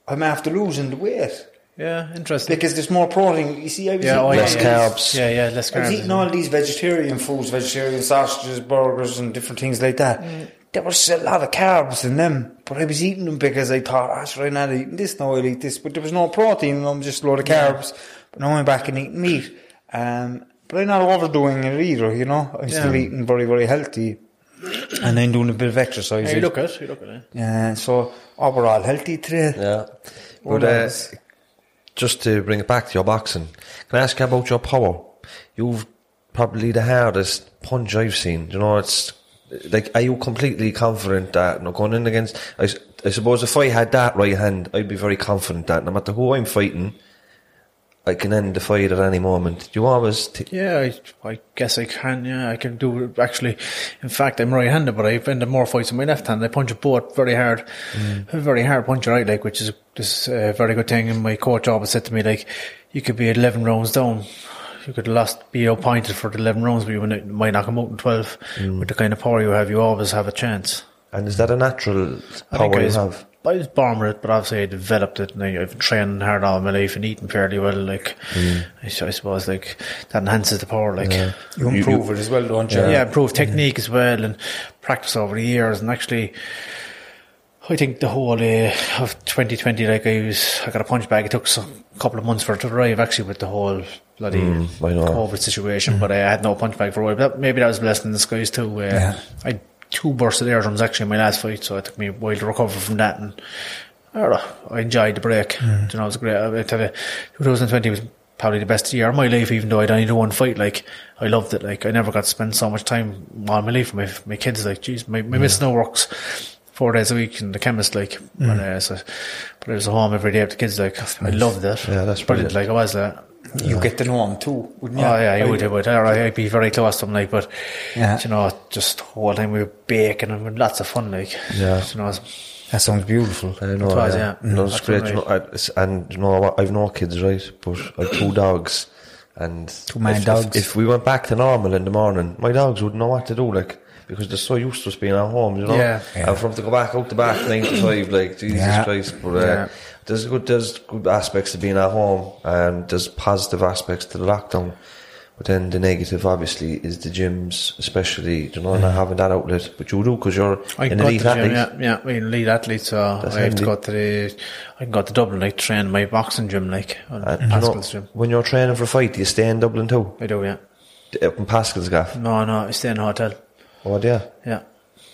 I'm after losing the weight Yeah, interesting. because there's more protein. You see, I was yeah, eating oh, Less carbs. Yeah, yeah, less I was eating all these vegetarian foods, vegetarian sausages, burgers, and different things like that. Mm. There was a lot of carbs in them, but I was eating them because I thought, ah, should I not eating this? No, I'll eat this. But there was no protein in them, just a load of carbs. But now I'm back and eating meat. Um, but I'm not overdoing it either, you know. I'm still eating very, very healthy. And I'm doing a bit of exercise. Yeah, you look at, you look at it. Yeah, so overall healthy today. Yeah. But uh, just to bring it back to your boxing, can I ask you about your power? You've probably the hardest punch I've seen. You know, it's like, are you completely confident that, you know, going in against, I suppose if I had that right hand, I'd be very confident that no matter who I'm fighting, I can end the fight at any moment. Do you always, t- Yeah, I, I guess I can. Yeah, I can do it. Actually, in fact, I'm right-handed, but I've ended more fights with my left hand. I punch a both very hard, mm. a very hard puncher, right? leg, which is this a very good thing. And my coach always said to me, like, you could be at 11 rounds down. You could lost be appointed for the 11 rounds, but you might- might knock them out in 12. With the kind of power you have, you always have a chance. and is that a natural I power think I you was, have? I was born with it, but obviously I developed it, and I, I've trained hard all my life and eaten fairly well. Like, I suppose, like that enhances the power. Like, You improve it as well, don't you? yeah, improve technique as well and practice over the years. And actually, I think the whole uh, of 2020, like I was, I got a punch bag. It took some, a couple of months for it to arrive. Actually, with the whole bloody Mm, I know. COVID situation, but I had no punch bag for a while. But that, maybe that was a blessing in disguise too. Uh, Yeah. I had two bursted eardrums actually in my last fight, so it took me a while to recover from that. And I, don't know, I enjoyed the break. You know, it was great. I tell you, 2020 was probably the best year of my life, even though I'd only done one fight. Like, I loved it. Like, I never got to spend so much time all my life with my, my kids. Like, geez, my, my miss now works four days a week in the chemist, like, but, uh, so, but I was at home every day with the kids. Like, I loved it. Yeah, that's brilliant. brilliant. Like, I was that. You get to know them too, wouldn't you? Oh yeah, I Like- would, I would. I- I'd uh, be very close to them, like, but Yeah. you know, just the whole time we were baking and we had lots of fun, like, Yeah. you know, That sounds beautiful. I know, It was, yeah. yeah. Mm. No, it's great. right. You know, I, and you know what? I've no kids, right? But I've two dogs, and Two mad if, dogs. If, if we went back to normal in the morning, my dogs wouldn't know what to do, like because they're so used to us being at home, you know. Yeah. yeah. And for them to go back out the back nine to five, like Jesus Yeah. Christ. But uh, Yeah. there's good, there's good aspects to being at home, and there's positive aspects to the lockdown. But then the negative, obviously, is the gyms, especially you know, not having that outlet. But you do because you're I an can go to elite the gym, athlete. yeah, yeah, I'm an elite athlete, so That's I have handy. to go to the, I can go to Dublin, like, train my boxing gym, like, on And, you know, Pascal's gym. when you're training for a fight, do you stay in Dublin too? I do, yeah. Up in Pascal's gaff. No, no, I stay in a hotel, Oh, yeah. yeah.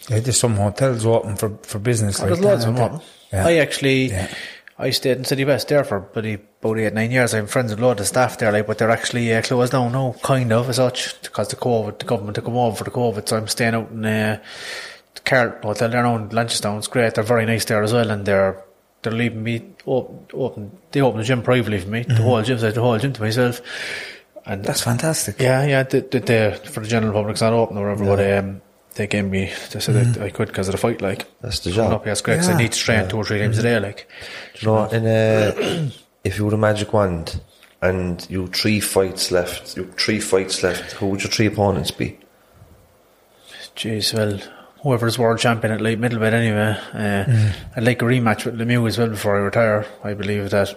Yeah, there's some hotels open for, for business. Oh, like there's loads that, of them. aren't open. there? I actually, Yeah. I stayed in City West there for bloody about eight, nine years. I'm friends with a lot of staff there, like, but they're actually uh, closed down now, kind of, as such, because the COVID, the government took them over for the COVID, so I'm staying out in uh, the Carlton Hotel there now in Lanchestown. It's great. They're very nice there as well, and they're they're leaving me open. open they open the gym privately for me. The whole gym, so the whole gym to myself. And That's fantastic. yeah, yeah. The, the, the, for the general public, it's not open or whatever, but um, they gave me. They said that I could because of the fight. Like That's the job. Up, yeah, it's great. 'cause I Yeah. need to train two or three times a day. Like Do you know, in a, if you were a magic wand and you three fights left, you three fights left, who would your three opponents be? Jeez, well, whoever's world champion at light middleweight anyway. Uh, Mm. I'd like a rematch with Lemieux as well before I retire. I believe that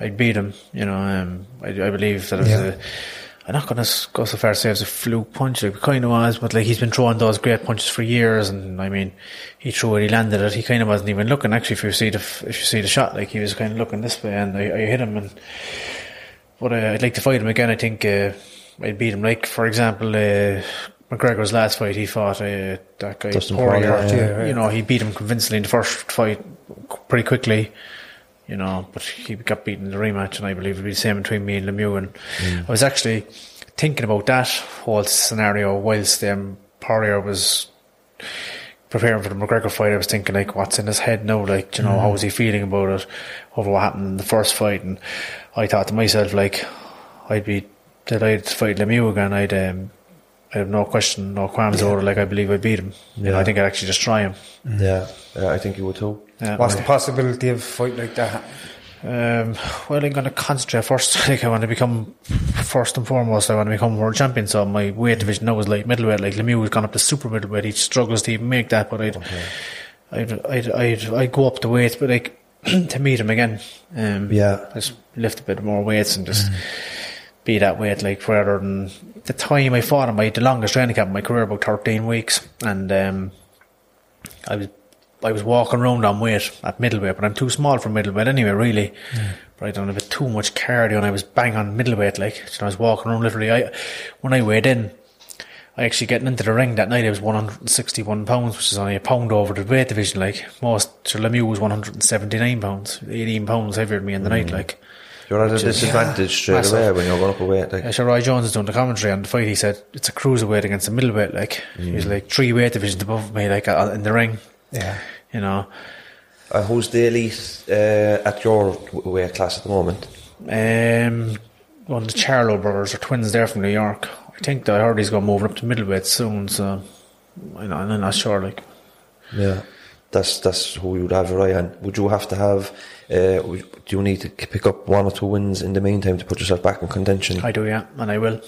I'd beat him. You know, um, I, I believe that it was Yeah. a, I'm not going to go so far as to say it was a fluke punch. Like, it kind of was, but like he's been throwing those great punches for years, and I mean, he threw it, he landed it. He kind of wasn't even looking. Actually, if you see the if you see the shot, like he was kind of looking this way, and I, I hit him. And but uh, I'd like to fight him again. I think uh, I'd beat him. Like for example, uh, McGregor's last fight, he fought uh, that guy Dustin Poirier. Poirier, yeah, yeah. You know, he beat him convincingly in the first fight, pretty quickly. You know, but he got beaten in the rematch, and I believe it'll be the same between me and Lemieux. And I was actually thinking about that whole scenario whilst um, Poirier was preparing for the McGregor fight. I was thinking like, what's in his head now? Like, you know, how was he feeling about it over what happened in the first fight? And I thought to myself, like, I'd be delighted to fight Lemieux again. I'd, um, I have no question, no qualms over it. Like, I believe I'd beat him. You know, I think I'd actually just try him. Yeah, yeah, I think you would too. Yeah. What's the possibility of a fight like that? Um, well, I'm going to concentrate first. Like, I want to become first and foremost. I want to become world champion. So my weight division now is like middleweight. Like Lemieux has gone up to super middleweight. He struggles to even make that, but I'd, I'd, I'd, I'd, I'd go up the weight, but like to meet him again. Um, Yeah. just lift a bit more weights and just be that weight. Like rather than the time I fought him, I had the longest training camp in my career, about thirteen weeks, and um, I was I was walking around on weight at middleweight, but I'm too small for middleweight anyway, really. But I a bit too much cardio, and I was bang on middleweight. Like so I was walking around literally. I when I weighed in, I actually getting into the ring that night. I was 161 pounds, which is only a pound over the weight division. Like most, so Lemieux was 179 pounds, 18 pounds heavier than me in the night. Like. You're at a Which is- disadvantage straight Massive. away when you're going up a weight. Like, Yeah, sure, Roy Jones is doing the commentary on the fight. He said it's a cruiserweight against a middleweight. Like he's like three weight divisions above me, like uh, in the ring. Yeah. You know, uh, who's the elite uh, at your weight class at the moment? um, one of the Charlo brothers are twins there from New York. I think that I heard he's going to move up to middleweight soon. So I know, I'm not sure. Like Yeah, that's that's who you would have your eye on. Would you have to have? Uh, would- do you need to pick up one or two wins in the meantime to put yourself back in contention? I do, yeah, and I will.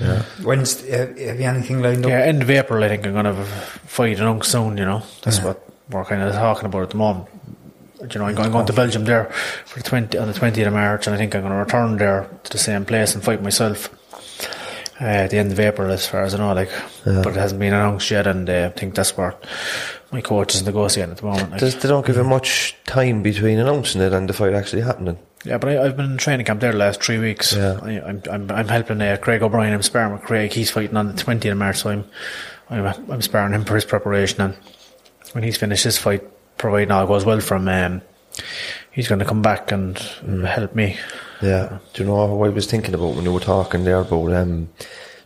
Yeah. When's uh, have you anything lined up? Yeah, end of April, I think I'm going to fight in Unk soon. You know, that's what we're kind of talking about at the moment. You know, I'm going, going to Belgium there for the 20, on the 20th of March, and I think I'm going to return there to the same place and fight myself uh, at the end of April, as far as I know. Like, but it hasn't been announced yet, and uh, I think that's where my coach is negotiating at the moment. Like. They don't give him much time between announcing it and the fight actually happening. Yeah, but I, I've been in training camp there the last three weeks. Yeah. I, I'm, I'm, I'm helping uh, Craig O'Brien. I'm sparring with Craig. He's fighting on the 20th of March, so I'm, I'm, I'm sparring him for his preparation. And when he's finished his fight, providing all goes well from, um, he's going to come back and Mm. help me. Yeah. Do you know what I was thinking about when you were talking there about um,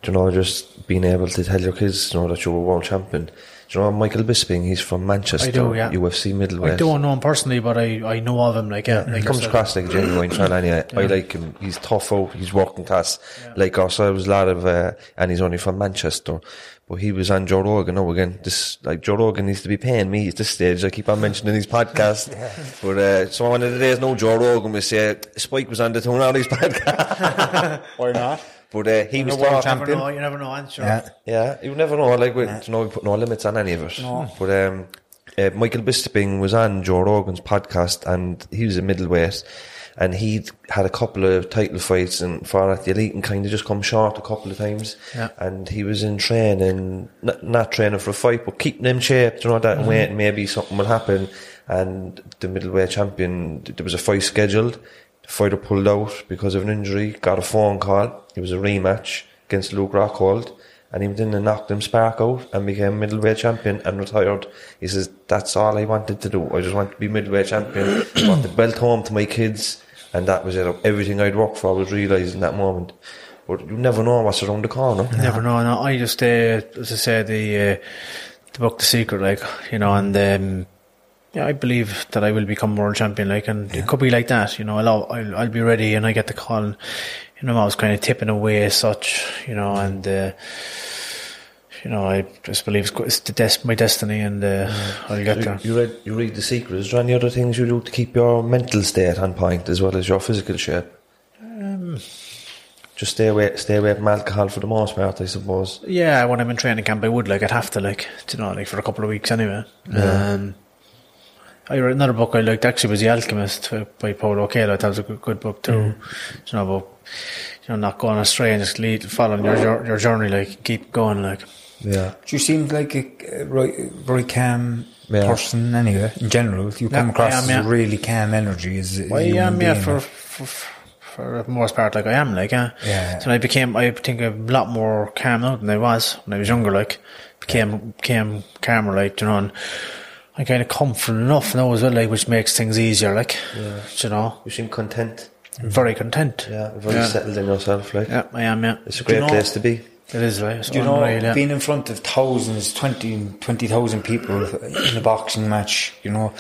do you know just being able to tell your kids you know that you were a world champion? Do you know Michael Bisping? He's from Manchester. I do, yeah. UFC middleweight. I don't know him personally, but I, I know of him. Like, yeah, He comes across like a genuine fella anyway. I like him. He's tough out. He's working class. Like ourselves, a lot of, uh, and he's only from Manchester. But he was on Joe Rogan. Oh, again, this, like, Joe Rogan needs to be paying me at this stage. I keep on mentioning his podcast. But, uh, so one of the days, no Joe Rogan will say, Spike was on the Two Norries podcast. Why not? But, uh, he was world talking. You never know. You never know. I'm sure. Yeah. Yeah, you never know. Like, we, you know, we put no limits on any of it. But um, uh, Michael Bisping was on Joe Rogan's podcast, and he was a middleweight, and he'd had a couple of title fights and fought at the elite, and kind of just come short a couple of times. Yeah. And he was in training, not, not training for a fight, but keeping in shape. You know that, and waiting maybe something will happen. And the middleweight champion, there was a fight scheduled. The fighter pulled out because of an injury. Got a phone call. It was a rematch against Luke Rockhold and he went in and knocked him spark out and became middleweight champion and retired. He says, That's all I wanted to do. I just want to be middleweight champion. I want the belt home to my kids and that was it. Everything I'd worked for I was realised in that moment. But you never know what's around the corner. Never know. No, I just, uh, as I said, the uh, the book, The Secret, like you know, and um, yeah, I believe that I will become world champion. Like, and it could be like that. You know, I'll I'll, I'll be ready, and I get the call. And, you know, I was kind of tipping away as such. You know, and. Uh, you know, I just believe it's, it's the des- my destiny, and uh, I'll get You, there. you read you read the secret. Is there any other things you do to keep your mental state on point as well as your physical shape? Just stay away stay away from alcohol for the most part, I suppose. Yeah, when I'm in training camp, I would like I'd have to like you know like for a couple of weeks anyway. Um, I read another book I liked actually was The Alchemist uh, by Paulo Coelho. That was a good, good book too. You know about you know not going astray and just lead following your your journey like keep going like. Yeah. You seem like a very, very calm Yeah. person anyway, in general. You come Yeah, across I am, as yeah. a really calm energy as a Well, human yeah, yeah, being. for, for for the most part, like I am, like yeah. Yeah. So I became, I think, a lot more calm now than I was when I was younger. Like became became calmer, like you know, and I kind of comfortable enough now as well, like which makes things easier. Like you know, You seem content. I'm very content. Yeah, very yeah. settled in yourself, like Yeah, I am. Yeah, it's a Do you great know- place to be. it is. Right? It's Do you know, unreal, yeah. being in front of thousands, 20 20,000 people in a boxing match, you know,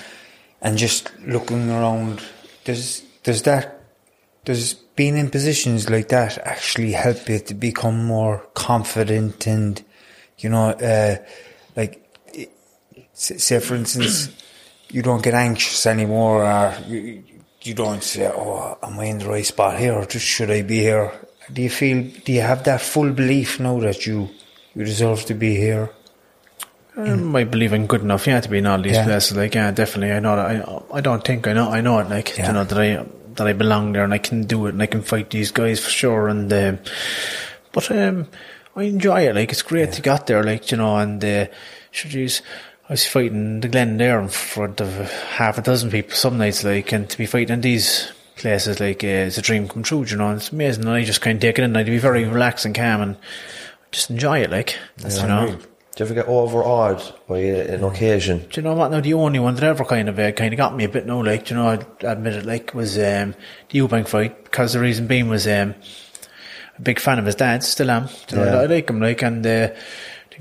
and just looking around, does, does that, does being in positions like that actually help you to become more confident and, you know, uh, like, i- s- say for instance, you don't get anxious anymore or you, you don't say, "Oh, am I in the right spot here? Or just should I be here?" Do you feel? Do you have that full belief now that you you deserve to be here? Um, I believe I'm good enough, yeah, to be in all these Yeah. places. Like, yeah, definitely. I know that. I, I don't think I know. I know it. Like, Yeah. you know that I that I belong there and I can do it and I can fight these guys for sure. And um, but um, I enjoy it. Like, it's great to get there. Like, you know, and uh, sure, geez, I was fighting the Glen there in front of half a dozen people some nights. Like, and to be fighting in these places, like, uh, it's a dream come true. You know, it's amazing. And I just kind of take it in. And I'd be very relaxed and calm and just enjoy it. Like, you know. Do you ever get overawed by an occasion? Do you know what? Now the only one that ever kind of uh, kind of got me a bit now, like do you know, I admit it, like was um, the Eubank fight because the reason being was um, a big fan of his dad, still am. Do you know, I like him, like, and uh,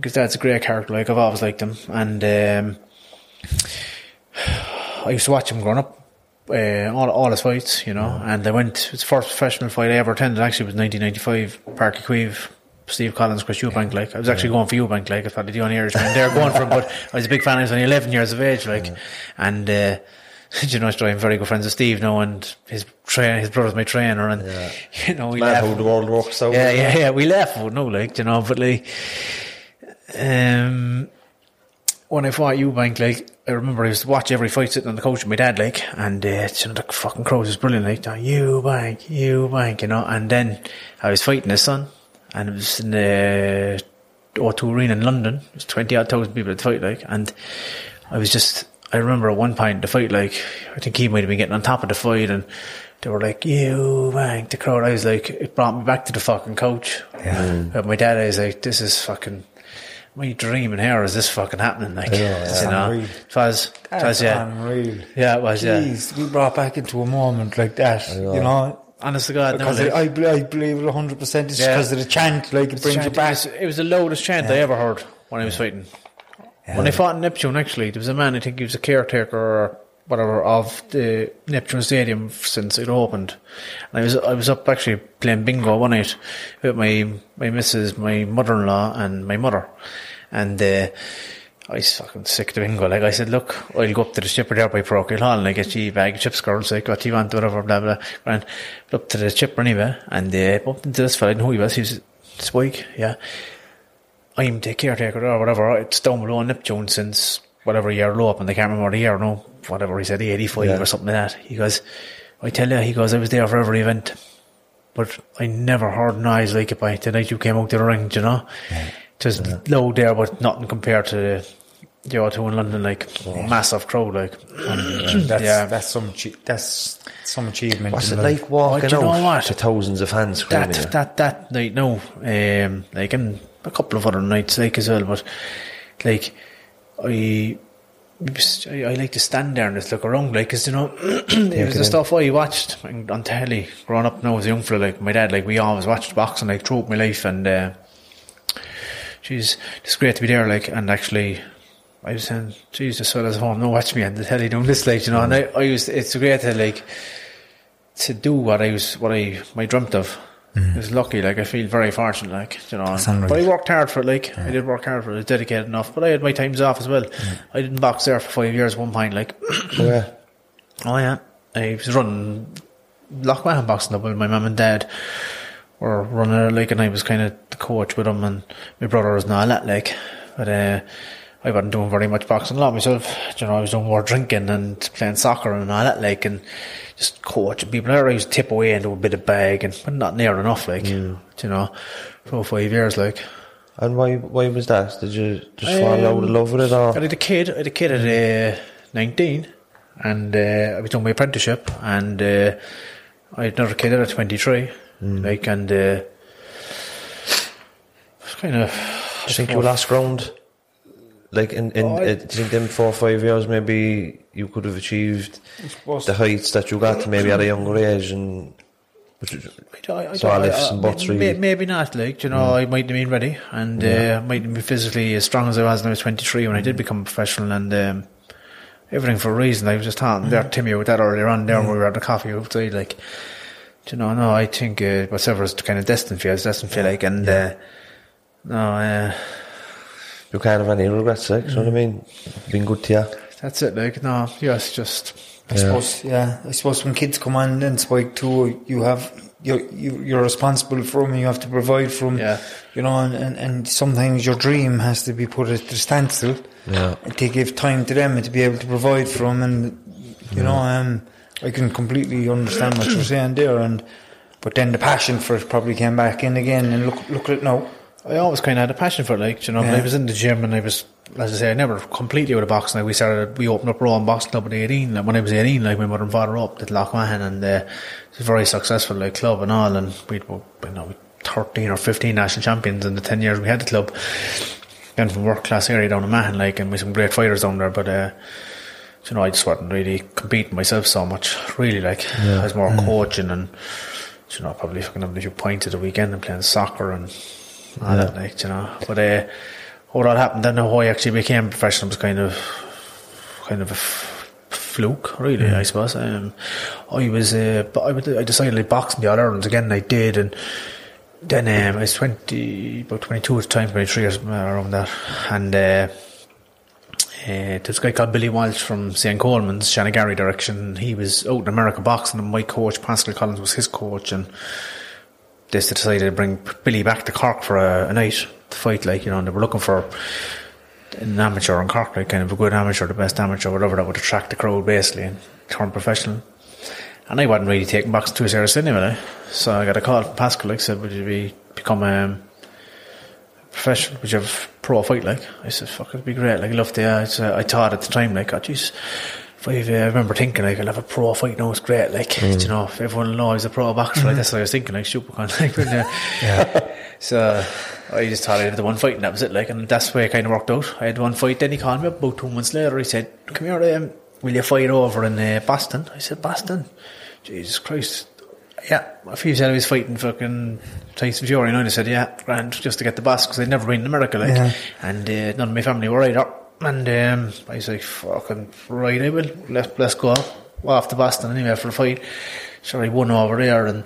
His dad's a great character. Like I've always liked him, and um, I used to watch him growing up. Uh, all all his fights, you know, and I went. It's the first professional fight I ever attended. Actually, was 1995, Páirc Uí Chaoimh, Steve Collins, Chris Eubank. Like I was actually going for Eubank. Like it's probably the only Irishman they're going for. him, But I was a big fan. I was only 11 years of age. Like, and uh, you know, I'm very good friends with Steve now, and his train, his brother's my trainer, and you know, we laugh. how the world works out. Yeah, yeah, yeah. We laugh no, like you know, but like, um, when I fought Eubank, like I remember I used to watch every fight sitting on the couch with my dad, like, and uh, you know, the fucking crowd was brilliant, like, oh, Eubank, Eubank, you bank, you know, and then I was fighting his son, and it was in the O2 Arena in London. It was twenty odd thousand people at the fight, like, and I was just, I remember at one point in the fight, like, I think he might have been getting on top of the fight, and they were like, Eubank, the crowd. I was like, it brought me back to the fucking couch. Yeah. But my dad, I was like, this is fucking, my dream in here is this fucking happening, like, know, you yeah. know. Unreal. It was, it was, yeah. unreal. Yeah, it was, yeah. We brought back into a moment like that, you know. Honest to God, no, Because like, I, I, believe it 100% it's Yeah. because of the chant, like it brings you back. It was, it was the loudest chant I ever heard when I was fighting. When I fought in Neptune, actually, there was a man, I think he was a caretaker or whatever of the Neptune Stadium since it opened. And I was I was up actually playing bingo one night with my my missus, my mother in law, and my mother. And uh, I was fucking sick of bingo. Like I said, look, I'll go up to the chipper there by Parochial Hall and I get you a bag of chips, girls. Like, what you want, whatever, blah, blah. And up to the chipper anyway. And uh, bumped into this fella, who he was. He was Spike, yeah. I'm the caretaker or whatever. It's down below Neptune since whatever year low up, and I can't remember the year, no, whatever he said, 85 Yeah. or something like that. He goes, I tell you, he goes, I was there for every event, but I never heard noise like it by the night you came out to the ring, you know? Just low there, but nothing compared to the, the O2 in London, like massive crowd, like. That's, Yeah. that's some that's some achievement. What's it life. like walking do you know out what? to thousands of fans screaming? that that that night no um like and a couple of other nights like as well but like I I, I like to stand there and just look around like cause you know it was the stuff I watched on telly growing up now as a young fella like my dad like we always watched boxing like throughout my life and uh, she's it's great to be there like and actually I was saying Jesus fellas at home no watch me on the telly doing this like you know and I, I used it's great to like to do what I was, what I, I dreamt of. I was lucky, like I feel very fortunate, like you know. But I worked hard for it, like I did work hard for it. I was dedicated enough, but I had my times off as well. I didn't box there for five years, one point, like. Oh, yeah. oh yeah, I was running Lough Mahon boxing up with my mum and dad. Were running it, like, and I was kind of the coach with them, and my brother was not that, like, but uh, I wasn't doing very much boxing a lot myself. You know, I was doing more drinking and playing soccer and all that, like, and just coaching people. I used to tip away into a bit of bag, and but not near enough, like, you know, for five years, like. And why why was that? Did you just fall out of Um, love with it I or? had a kid. I had a kid at uh, 19, and uh, I was doing my apprenticeship, and uh, I had another kid at 23, like, and uh, kind of. You think you lost ground? Like in, in Oh, I- uh, do you think them four or five years maybe you could have achieved the heights that you got to maybe at a younger age and I, I, So all ifs and really. Maybe not, like, you know, I might have been ready and uh, might have been physically as strong as I was when I was 23 when I did become a professional and um, everything for a reason. I was just talking there, Timmy, with that earlier on there when we were at the coffee outside, like, you know, no, I think uh, whatever's kind of destined for you is destined for you, like, and uh, no, uh, you can't have any regrets, like, you know what I mean? Been good to you. that's it, like, no, yes, just I suppose, yeah. I suppose when kids come on and Spike too, you have you're you, you're responsible for them. You have to provide for them. Yeah. You know, and, and, and sometimes your dream has to be put at the standstill. Yeah. To give time to them and to be able to provide for them, and you know, um, I can completely understand what you're saying there. And but then the passion for it probably came back in again. And look, look at it now. I always kind of had a passion for it, like, you know, Yeah. I was in the gym and I was, as I say, I never completely out of boxing. Like, we started, we opened up Rowan Boxing Club at 18. Like, when I was 18, like, my mother and father up at Lough Mahon and, uh, it's a very successful, like, club and all. And we'd, you know, 13 or 15 national champions in the 10 years we had the club. Then from work class area down in Mahon, like, and with some great fighters down there, but, uh, you know, I just wasn't really competing myself so much, really, like, I was more coaching and, you know, probably fucking having a few points at the weekend and playing soccer and all that, like, you know. But uh, how that happened, then how I actually became professional was kind of, kind of a f- fluke, really, I suppose. Um, I was, uh, but I, I decided like boxing the All Irelands again, and I did, and then um, I was 20, about 22 at the time, 23 or something around that, and uh, uh, there's a guy called Billy Walsh from St. Colman's, Shanagarry direction. He was out in America boxing, and my coach, Pascal Collins, was his coach, and they decided to bring Billy back to Cork for a, a night to fight, like, you know, and they were looking for an amateur in Cork, like, kind of a good amateur, the best amateur, whatever, that would attract the crowd, basically, and turn professional. And I wasn't really taking boxing too serious anyway, so I got a call from Pascal, like, said, would you be, become um, professional, would you have pro fight, like? I said, fuck, it'd be great, like, I loved the, said, I thought at the time, like, oh, jeez, if I, uh, I remember thinking, like, I'll have a pro fight now, it's great, like, you know, if everyone knows a pro boxer, like, that's what I was thinking, like, super con, like, but, uh, So I just thought I had the one fight and that was it, like, and that's the way it kind of worked out. I had one fight, then he called me up about two months later. He said, "Come here, um, will you fight over in uh, Boston?" I said, "Boston, Jesus Christ." Yeah, a few said I was fighting fucking Tyson Fury, and I said, "Yeah, grand, just to get the boss because I'd never been in America, like, Yeah. and uh, none of my family were either." And um, I was like, "Fucking right, I will. Let's let's go off to Boston anyway for a fight." So I won over there, and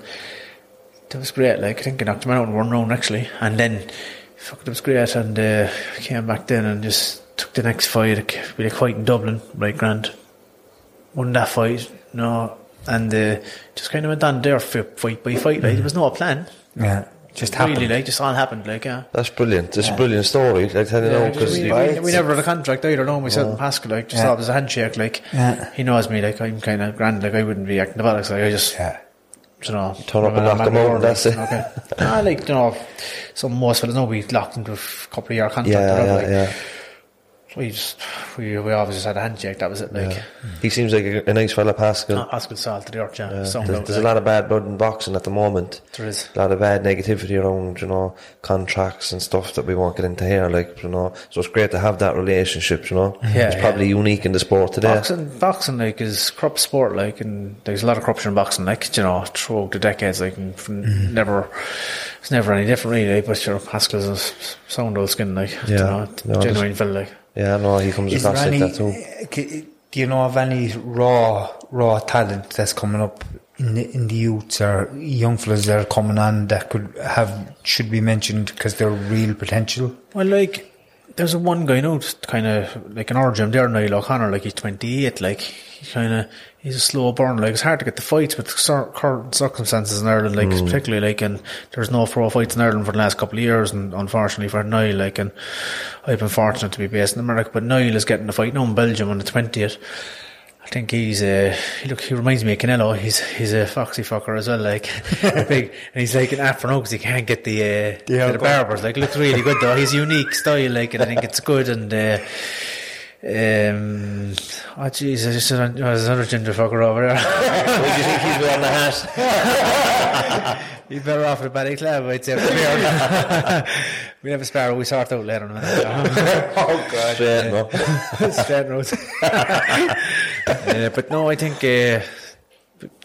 that was great. Like I think I knocked him out in one round actually, and then fuck, it was great. And uh, came back then and just took the next fight. We had fight in Dublin, right grand. Won that fight, no, and uh, just kind of went on there fi- fight by fight. Like there was no plan. Yeah. Just happened. Really, like just all happened. Like yeah. That's brilliant. It's a brilliant story. I tell you Yeah, now, because we, we, we never had a contract either. No, we said in Pascal, like just Yeah. thought it was a handshake. Like Yeah. he knows me. Like I'm kind of grand. Like I wouldn't be acting about it. Like I just Yeah. you know, Turn up and knock them the out, door, and that's like, it. Okay. I ah, like, you know, some most fellas know we locked into a couple of year contract. yeah, or whatever, yeah, like, yeah. We just, we, we obviously just had a handshake, that was it, like. He seems like a, a nice fella, Pascal. Uh, Pascal Salt to the earth, yeah. Yeah, there's, there's a lot of bad blood in boxing at the moment. There is. A lot of bad negativity around, you know, contracts and stuff that we won't get into here, like, you know. So it's great to have that relationship, you know. Yeah, it's probably unique in the sport today. Boxing, boxing, like, is corrupt sport, like, and there's a lot of corruption in boxing, like, you know, throughout the decades, like, and from Mm-hmm. never, it's never any different, really, like, but, you know, Pascal's a sound old skin, like, you Yeah. know, No, genuine fella, like. Yeah, no, he comes Is across there like any, that too. uh, do you know of any raw raw talent that's coming up in the in the youths or young fellas that are coming on that could have should be mentioned because they're real potential? Well, like, there's a one guy now, just kind of like an Origin there, Niall O'Connor, like he's 28, like, he kind of, he's a slow burn, like, it's hard to get the fights with current circumstances in Ireland, like, mm. particularly, like, and there's no pro fights in Ireland for the last couple of years, and unfortunately for Niall, like, and I've been fortunate to be based in America, but Niall is getting the fight now in Belgium on the 20th. I think he's uh, he look he reminds me of Canelo. He's he's a foxy fucker as well, like big, and he's like an afro because he can't get the uh, Yeah, the barbers. Like looks really good though. He's unique style, like, and I think it's good. And uh, um, oh jeez, there's just an- there's another ginger fucker over there. Where do you think he's wearing the hat? He's better off with a bad club, I'd say. we have a sparrow. We sort out later. on. Oh God! Straight, no. Straight road. uh, but no, I think uh,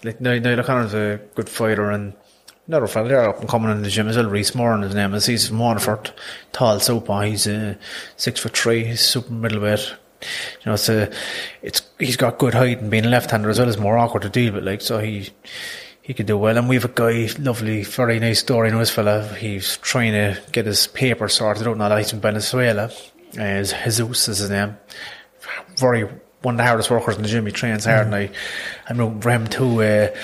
like Niall Niall O'Connor's a good fighter and another fella there up and coming in the gym as well. Reese Moran, his name is. He's from Waterford, tall southpaw. He's uh, six foot three. He's super middleweight. You know, it's a, it's he's got good height and being left-hander as well is more awkward to deal with. Like so, he he could do well. And we have a guy, lovely, very nice story. This fella, he's trying to get his paper sorted out. Not he's in Venezuela. Uh, Jesus is his name. Very one of the hardest workers in the gym. He trains hard, and I, I'm rooting for him too. Uh,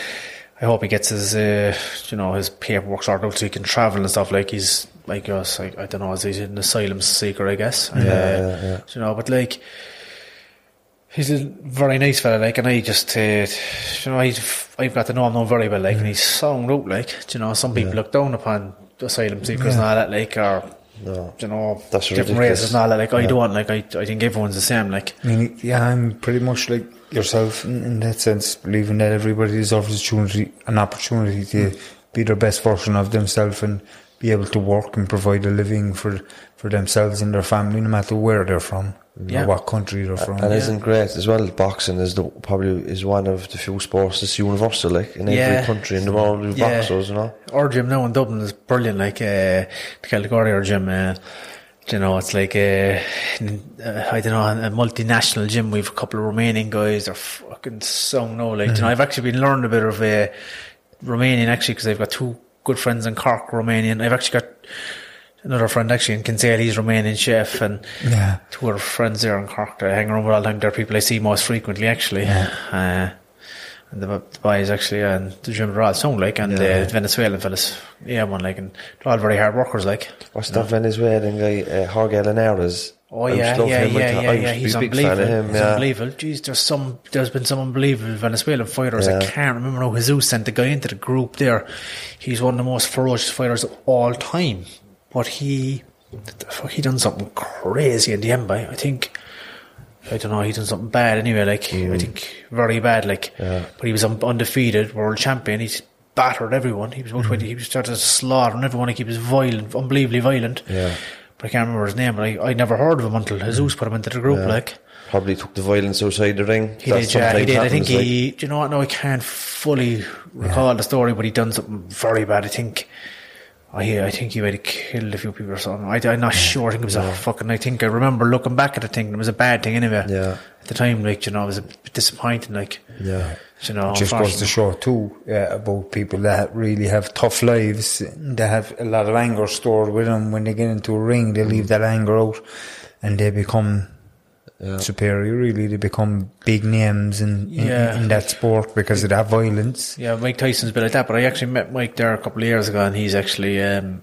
I hope he gets his, uh, you know, his paperwork sorted out so he can travel and stuff. Like he's, like us, I, I don't know, he's an asylum seeker, I guess. Yeah, yeah, yeah. You know, but like, he's a very nice fella, like, and I just, uh, you know, I've, I've got to know him now very well, like, and he's sound out, like, you know, some people look down upon asylum seekers and all that, like, or, No. you know, That's different ridiculous. races and all that, like, I don't, like, I, I think everyone's the same, like, I mean, yeah, I'm pretty much like yourself in, in that sense, believing that everybody deserves opportunity, an opportunity to be their best version of themselves and be able to work and provide a living for for themselves and their family, no matter where they're from, Yeah. or what country you're from. And isn't great as well. Boxing is the, probably is one of the few sports that's universal, like in Yeah. every country in the world. With Yeah. boxers, you know. our gym now in Dublin is brilliant. Like uh, the Calgary our gym, uh, you know, it's like a, uh, I don't know, a multinational gym. We've a couple of Romanian guys. They're fucking so no, like you know, I've actually been learning a bit of uh, Romanian actually because I've got two good friends in Cork, Romanian. I've actually got another friend actually in Kinsale. He's Romanian chef, and Yeah. two other friends there in Cork that I hang around with all the time. They're people I see most frequently actually. Uh, and the, the boys actually, uh, and the gym are all sound like, and the Venezuelan fellas, yeah, one like, and they're all very hard workers like. What's that Venezuelan guy, uh, Jorge Linares? Oh yeah, yeah, yeah, yeah, yeah. used to be He's a big fan unbelievable. of him, He's yeah. unbelievable. Jeez, there's some. There's been some unbelievable Venezuelan fighters. I can't remember now. Jesus sent the guy into the group there. He's one of the most ferocious fighters of all time. But he, he done something crazy in the end. By I think. I don't know. He done something bad anyway. Like Mm. I think very bad. Like, but he was undefeated world champion. He's battered everyone. He was about twenty. He was started slaughtering everyone. Like he was violent, unbelievably violent. Yeah. But I can't remember his name. But I I never heard of him until Jesus put him into the group. Like Probably took the violence outside the ring. he That did, yeah, he did. I think happens, like. he. Do you know what? No, I can't fully recall the story, but he done something very bad. I think. I, I think he might have killed a few people or something. I, I'm not sure. I think it was a fucking. I think I remember looking back at the thing. It was a bad thing anyway. Yeah. At the time, like you know, it was a bit disappointing. Like Yeah. you know, just goes to show too uh, about people that really have tough lives. They have a lot of anger stored with them. When they get into a ring, they leave that anger out, and they become superior. Really, they become big names in in, Yeah. in that sport because of that violence. Yeah, Mike Tyson's been like that, but I actually met Mike there a couple of years ago, and he's actually um,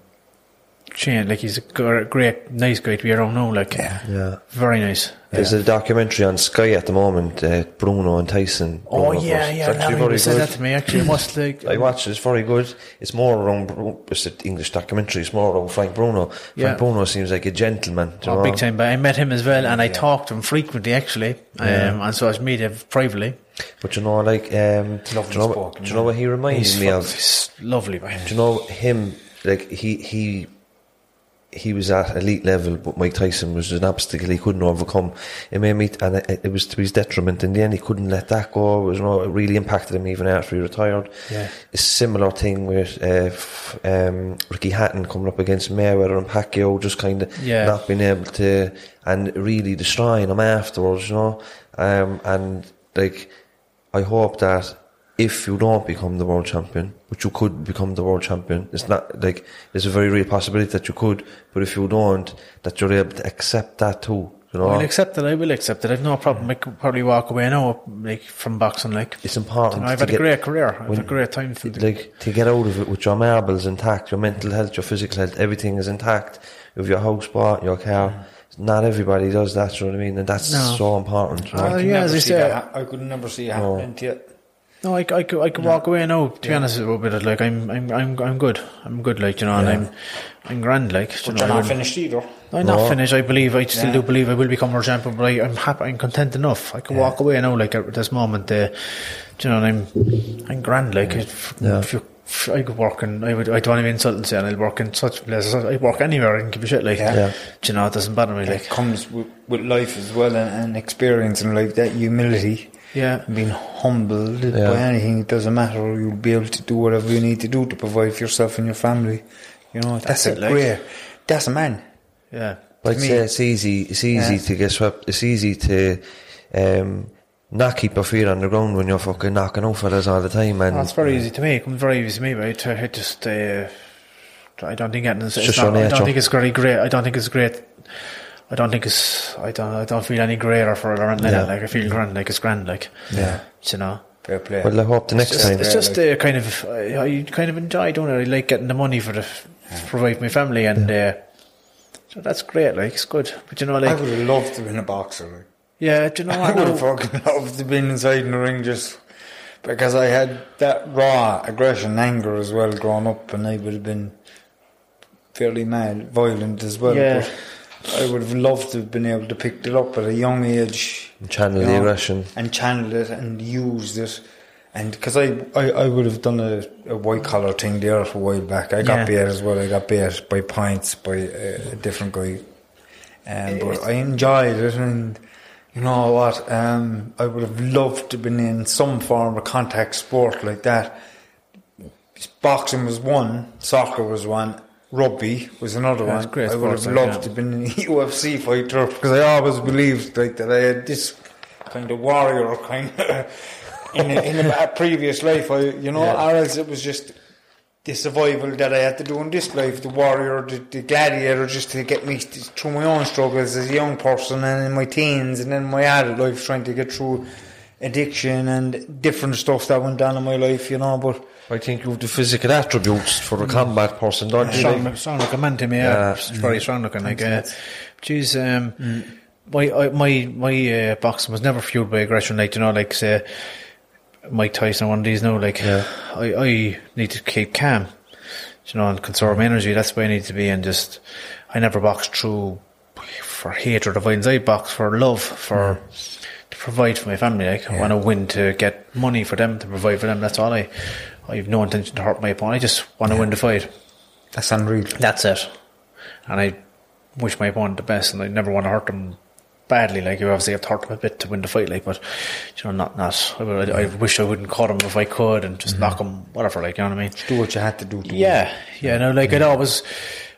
changed. Like he's a great, nice guy to be around now. Like, Yeah. very nice. There's a documentary on Sky at the moment, uh, Bruno and Tyson. Oh yeah, yeah. It's Now actually you very said good. that to me. Actually, it must like I watched it, it's very good. It's more around, Bru- it's an English documentary, it's more around Frank Bruno. Frank Yeah. Bruno seems like a gentleman. do you Oh, know? big time. But I met him as well, and I talked to him frequently, actually, um, on social media privately. But you know, like, um, do, you know, spoken, do you know what he reminded He's, me fuck- of? he's lovely, man. Do you know him? Like he he he was at elite level, but Mike Tyson was an obstacle he couldn't overcome. It made me, and it, it was to his detriment. In the end, he couldn't let that go. It was, you know, it really impacted him even after he retired. Yeah. A similar thing with uh, f- um, Ricky Hatton coming up against Mayweather and Pacquiao, just kind of Yeah. not being able to, and really destroying him afterwards. You know, um, and like I hope that if you don't become the world champion, but you could become the world champion, it's not like there's a very real possibility that you could, but if you don't, that you're able to accept that too. You know, I'll accept it. I will accept it. I've no problem. I could probably walk away now, like from boxing. Like it's important. You know, I've to had a great career. I've had a great time. For the, like to get out of it with your marbles intact, your mental health, your physical health, everything is intact. With your house bought, your car. Not everybody does that. You know what I mean? And that's No. so important. Uh, you know? I yeah, as I see say- that I could never see it happening to you. No, I, I could, I could walk away now. To be honest with it, like I'm, I'm, I'm, I'm good. I'm good. Like you know, and I'm, I'm grand. Like you But know, you're I not wouldn't- finished either. I'm not No. finished. I believe. I still Yeah. do believe I will become world champion. But I, I'm happy. I'm content enough. I can walk away now. Like at this moment, uh, do you know, and I'm, I'm grand. Like if, Yeah. if you, if I could work in, I would. I don't want to be insulting saying I'll work in such places. I work anywhere and give a shit. Like, Yeah. do you know, it doesn't bother me. It Like, comes with, with life as well and, and experience in life, that humility. Yeah, Being humbled Yeah. by anything, it doesn't matter. You'll be able to do whatever you need to do to provide for yourself and your family. You know, that's, That's a it, like. great, that's a man. yeah. I'd to me- say it's easy. It's easy Yeah. to get swept. It's easy to um, not keep your feet on the ground when you're fucking knocking out fellas all the time. And Oh, it's very easy to me. It comes very easy to me. But I, just, uh, I don't think getting. It's, it's your not, I don't think it's very great. I don't think it's great. I don't think it's. I don't. I don't feel any greater for it or anything. Yeah. Like I feel grand. Like it's grand. Like Yeah. you know. Fair play. Well, I hope the next It's, time. it's just uh, kind of I, I kind of enjoy doing it. I like getting the money for the to provide for my family, and uh, so that's great. Like it's good, but you know, like I would have loved to have been a boxer. Like. yeah, do you know I what? would have fucking loved to have been inside in the ring just because I had that raw aggression, anger as well growing up, and I would have been fairly mad, violent as well. Yeah. But I would have loved to have been able to pick it up at a young age. Channel you the aggression. And channel it and used it. And because I, I, I would have done a, a white collar thing there for a while back. I got Yeah. bait as well. I got bait by points by a, a different guy. Um, but I enjoyed it, and you know what? Um, I would have loved to have been in some form of contact sport like that. Boxing was one, soccer was one, rugby was another it's one. great I would have loved to have been a UFC fighter because I always believed like that I had this kind of warrior kind of in a, in a previous life. I, you know, Yeah. or else it was just the survival that I had to do in this life, the warrior, the, the gladiator, just to get me through my own struggles as a young person and in my teens and then my adult life, trying to get through addiction and different stuff that went down in my life, you know. But I think you have the physical attributes for a combat person, don't you? Sound, Like, like- sound like a man to me. Yeah, Yeah. It's very strong looking. Like, uh, geez, um, my I, my my uh, boxing was never fueled by aggression. Like you know, like say Mike Tyson, one of these now. Like Yeah. I I need to keep calm, you know, and conserve my energy. That's where I need to be, and just I never boxed through for hatred or violence. I box for love, for to provide for my family. Like I want to win to get money for them, to provide for them. That's all I. I have no intention to hurt my opponent. I just want to win the fight. that's unreal. That's it. And I wish my opponent the best, and I never want to hurt them badly. Like you obviously have to hurt them a bit to win the fight, like, but you know, not not. I, would- I wish I wouldn't cut them if I could, and just mm-hmm. knock him, whatever. Like you know what I mean? Do what you had to do. To Yeah, yeah. No, like I'd always.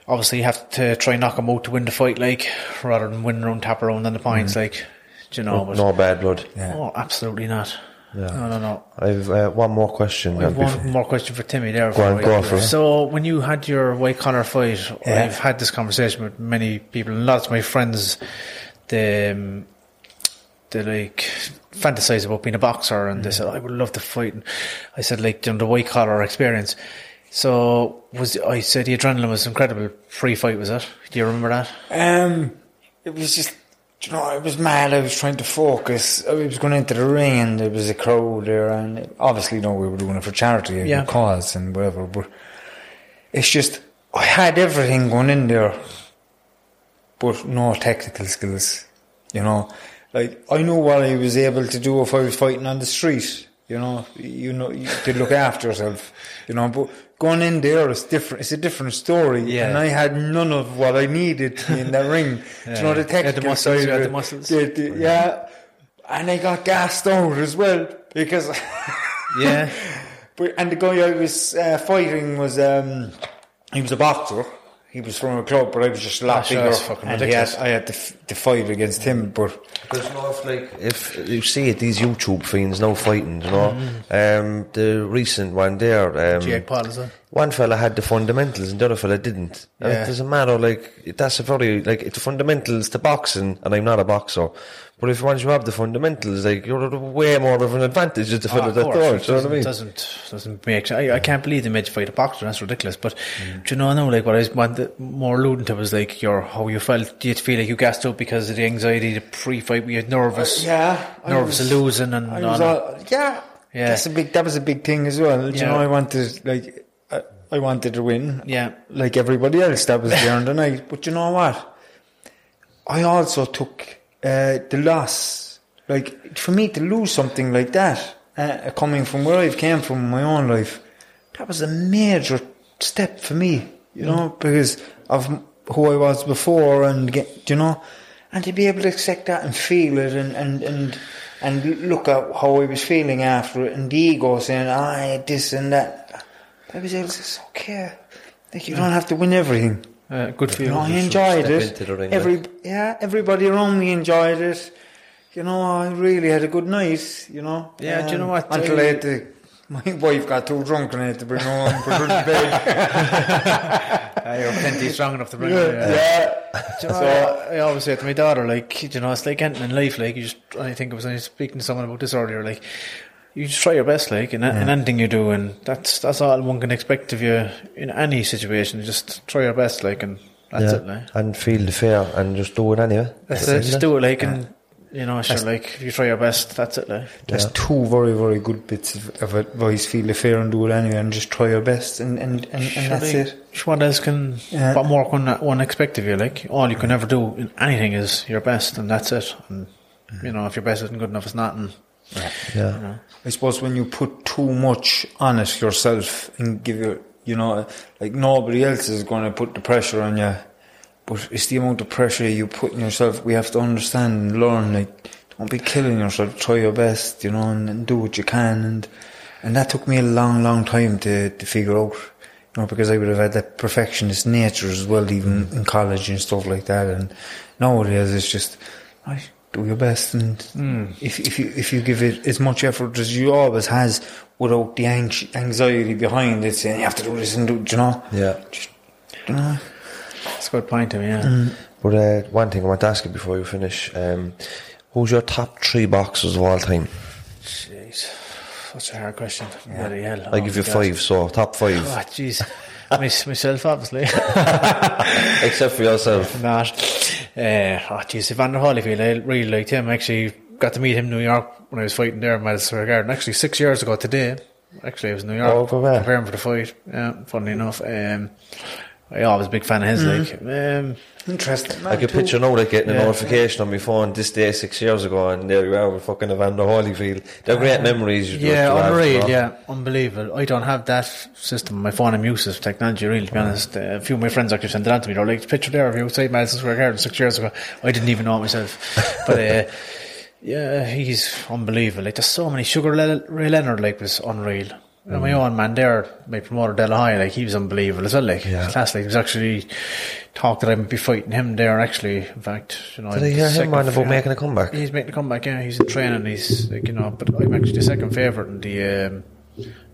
Obviously, you have to try and knock him out to win the fight, like rather than win around, tap around on the points, mm-hmm. like do you know. But, no bad blood. Oh, absolutely not. No, no, no. I've uh, one more question. I have uh, before- one more question for Timmy there. Go on, before I- go for it. So, when you had your white collar fight, Yeah. I've had this conversation with many people, and lots of my friends. They, um, they like fantasize about being a boxer, and they said, "I would love to fight." And I said, like, you know, the white collar experience. So, was I said the adrenaline was incredible. Free fight was it? Do you remember that? Um, it was just, you know, I was mad. I was trying to focus. I was going into the ring, and there was a crowd there, and obviously, you know, we were doing it for charity and Yeah. cause and whatever. But it's just, I had everything going in there, but no technical skills. You know, like I knew what I was able to do if I was fighting on the street. You know, you know, you could look after yourself. You know, but going in there is different. It's a different story. Yeah. And I had none of what I needed in that ring. Do you know the Yeah, the muscles, side yeah, the muscles. The- the- yeah, and I got gassed out as well because. Yeah. But, and the guy I was uh, fighting was um, he was a boxer. He was from a club, but I was just a lot sure, bigger. fucking and he ridiculous. had, I had to, f- to fight against him, but Because you know, if like if you see it, these YouTube fiends now fighting, you know, um, the recent one there, um, Jake Paul, is it? one fella had the fundamentals and the other fella didn't. And Yeah. It doesn't matter. Like that's a very like the fundamentals to boxing, and I'm not a boxer. But if once you have the fundamentals, like you're way more of an advantage than the Oh, fella ah, of that course, it You know what I mean? Doesn't doesn't make. I, I can't believe they made you fight a boxer. That's ridiculous. But mm. do you know now? Like what I was wanted, more alluding to was like your how you felt. Do you feel like you gassed up because of the anxiety, the pre-fight? Were you nervous? Uh, yeah, I nervous was- of losing and I all was that. all, yeah, Yeah. That's a big. That was a big thing as well. Do Yeah. You know, I wanted like I, I wanted to win. Yeah. like everybody else that was there on the night. But you know what? I also took uh, the loss. Like for me to lose something like that, uh, coming from where I've came from my own life, that was a major step for me. You know, because of who I was before, and get, you know, and to be able to accept that and feel it, and and and and look at how I was feeling after it, and the ego saying, "I this and that." I was able to say, okay. Like you don't have to win everything." Uh, good for You you. I enjoyed it. into the ring, Every yeah, everybody around me enjoyed it. You know, I really had a good night. You know. Yeah, do you know what? Until I- I had to, my wife got too drunk and I had to bring her home and put her to bed. Uh, you're plenty strong enough to bring yeah, it. yeah. Do you know, I, I always say to my daughter, like, you know, it's like anything in life, like, you just, I think I was only speaking to someone about this earlier, like, you just try your best, like, in, in anything you do, and that's that's all one can expect of you in any situation. Just try your best, like, and that's yeah. it, like. And feel the fear and just do it anyway. That's it, just do it, like, and, you know, sure, like, if you try your best, that's it, like. There's two very, very good bits of, advice. Feel the fear and do it anyway, and just try your best, and and, and, and that's Like, it. What else can, Yeah. what more can one expect of you? Like, all you can ever do in anything is your best, and that's it. And, you know, if your best isn't good enough, it's not. And, Yeah. I suppose when you put too much on it yourself and give you, you know, like nobody else is going to put the pressure on you, but it's the amount of pressure you put on yourself. We have to understand and learn. Like, don't be killing yourself. Try your best, you know, and, and do what you can. And and that took me a long, long time to to figure out. You know, because I would have had that perfectionist nature as well, even mm. in college and stuff like that. And nowadays, it's just, right, do your best, and if if you if you give it as much effort as you always has, without the anx- anxiety behind it, saying you have to do this and do, do you know, Yeah. just, you know, it's a good point to me, yeah. But uh, one thing I want to ask you before you finish um, who's your top three boxers of all time? Jeez. Such a hard question. Bloody hell. I Oh give you God. five, so top five. Oh, jeez. Myself, obviously. Except for yourself. Not. Uh, oh, jeez, Evander Holyfield, I really liked him. Actually, got to meet him in New York when I was fighting there in Madison Square Garden. Actually, six years ago today. Actually, I was in New York Oh, preparing for the fight. Yeah, funnily enough. Um, I was a big fan of his. Like, um, interesting. I could picture now like getting a notification on my phone this day six years ago and there you are with fucking Evander Holyfield. They're great memories. yeah, you have, you unreal. know. Yeah, unbelievable. I don't have that system on my phone. I'm useless with technology, really, to be honest. Uh, a few of my friends actually sent it on to me. They're like, picture there of you outside Madison Square Garden six years ago. I didn't even know it myself. but, uh, yeah, he's unbelievable. Like, there's so many. Sugar Le- Ray Leonard, like, was unreal. And my own man there, my promoter De La Hoya, like, he was unbelievable as well. Like, Yeah. class, like, he was actually talked that I might be fighting him there, actually. In fact, you know, Did I hear him second on about fa- making a comeback? He's making a comeback, yeah. He's in training. He's like, you know, but I'm actually the second favourite in the um,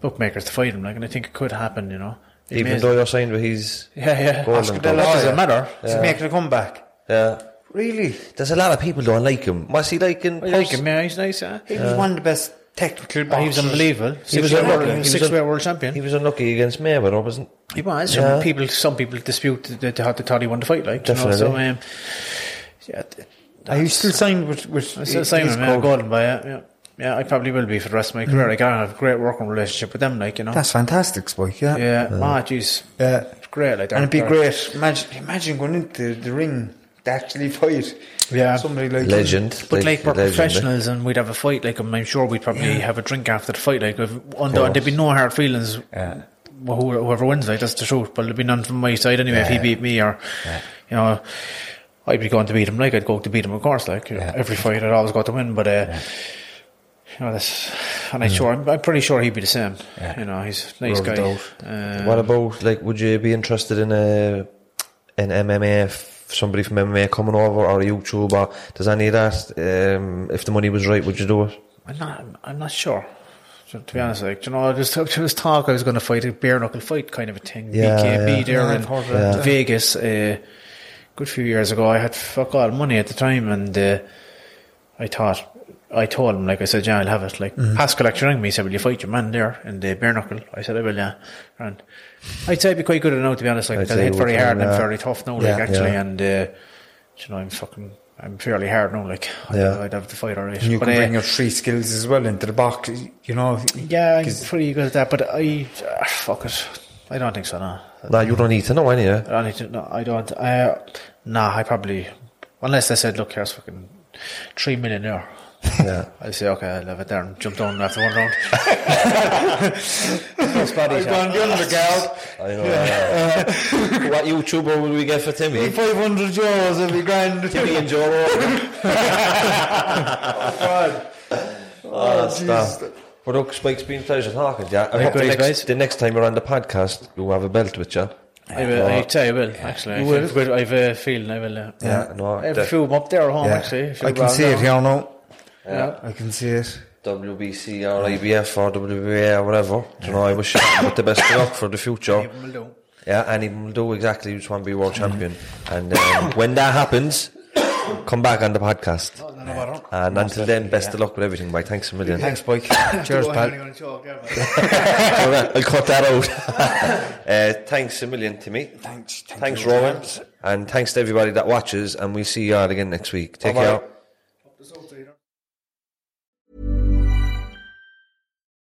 bookmakers to fight him. Like, and I think it could happen. You know, Even Amazing. though you're signed with his yeah, yeah. Oscar Glove. De doesn't yeah. matter. He's making a comeback. yeah. Really, There's a lot of people don't like him. Was he like in I like person? him. Yeah, he's nice. Yeah. he was one of the best technical he was unbelievable. He was Six-weight unlucky. world, He was six-weight un- world champion. He was unlucky against Mayweather, wasn't He was. Yeah. People, some people dispute that they, they thought he won the fight. Like, you know, so Definitely. um, yeah. th- Are you still signed with with? I still sign his him. Yeah, club? Golden Boy yeah, yeah. Yeah, I probably will be for the rest of my career. Like, I have a great working relationship with them. Like, you know. That's fantastic, Spike. Yeah, yeah. Ah, jeez. yeah. It's great. Like, And it'd be they're- great. Imagine, imagine going into the ring to actually fight. Yeah. somebody like legend? But like, we're legend, eh? professionals and we'd have a fight, like, and I'm sure we'd probably have a drink after the fight, like, if, and there'd be no hard feelings. Yeah. Well, whoever wins, like, that's the truth. But there'd be none from my side anyway if he beat me or, you know, I'd be going to beat him. Like, I'd go to beat him, of course. Like, you know, Yeah. every fight I'd always got to win. But, uh, you know, that's, and I'm sure, I'm, I'm pretty sure he'd be the same. Yeah. You know, he's a nice Rubbed guy. out. Um, What about like? Would you be interested in a an MMA? If somebody from MMA coming over or a YouTuber? Does any of that? Um, if the money was right, would you do it? I'm not. I'm not sure. To to be honest, like you know, just there was talk I was going to fight a bare knuckle fight kind of a thing. Yeah, BKB yeah. there Yeah, in I've heard of that, yeah. Vegas. Uh, good few years ago, I had fuck all money at the time, and uh, I thought. I told him, like I said, yeah, I'll have it. Like Mm-hmm. Pascal actually rang me, he said, "Will you fight your man there in the bare knuckle?" I said, "I will, yeah." And I'd say I'd be quite good at it now, to be honest. Like I'd because I hit very hard and I'm yeah. fairly tough now, Yeah, like actually, yeah. and uh, you know, I'm fucking, I'm fairly hard now. Like I'd, Yeah. I'd have to fight alright. And you But, can uh, bring your three skills as well into the box. You know. yeah, I'm pretty good at that, but I ah, fuck it. I don't think so. No, No, you don't need to know anyway. I don't need to. No, I don't. I, nah, I probably unless I said, "Look, here's fucking three million there." Yeah. I say, "Okay, I'll have it there," and jump down after one round. Nice body shot. the undercard. I know. yeah. what YouTuber will we get for Timmy? 500 euros every grand. Timmy and Joe Rogan. Oh, stop. But look, Spike's been a pleasure talking to you. I hope the next, guys. the next time you're on the podcast, you'll have a belt with you. I will. I'd say I will. Actually, I will? have. I've a feeling I will. Uh, Yeah, no, I have a few of them up there at home. Yeah. Actually, I can bars see it down. here now. Yeah. I can see it. WBC or IBF or WBA or whatever. Do you know, I wish you but the best of luck for the future. Yeah, and he will do exactly just want to be world champion. And um, when that happens, come back on the podcast. And until then, best of luck with everything, Mike. Thanks a million. Thanks, Mike. Cheers, pal. I'll cut that out. uh, thanks a million, to me. Thanks. Thank Thanks, you. Rowan. And thanks to everybody that watches. And we'll see you all again next week. Take Bye-bye. care.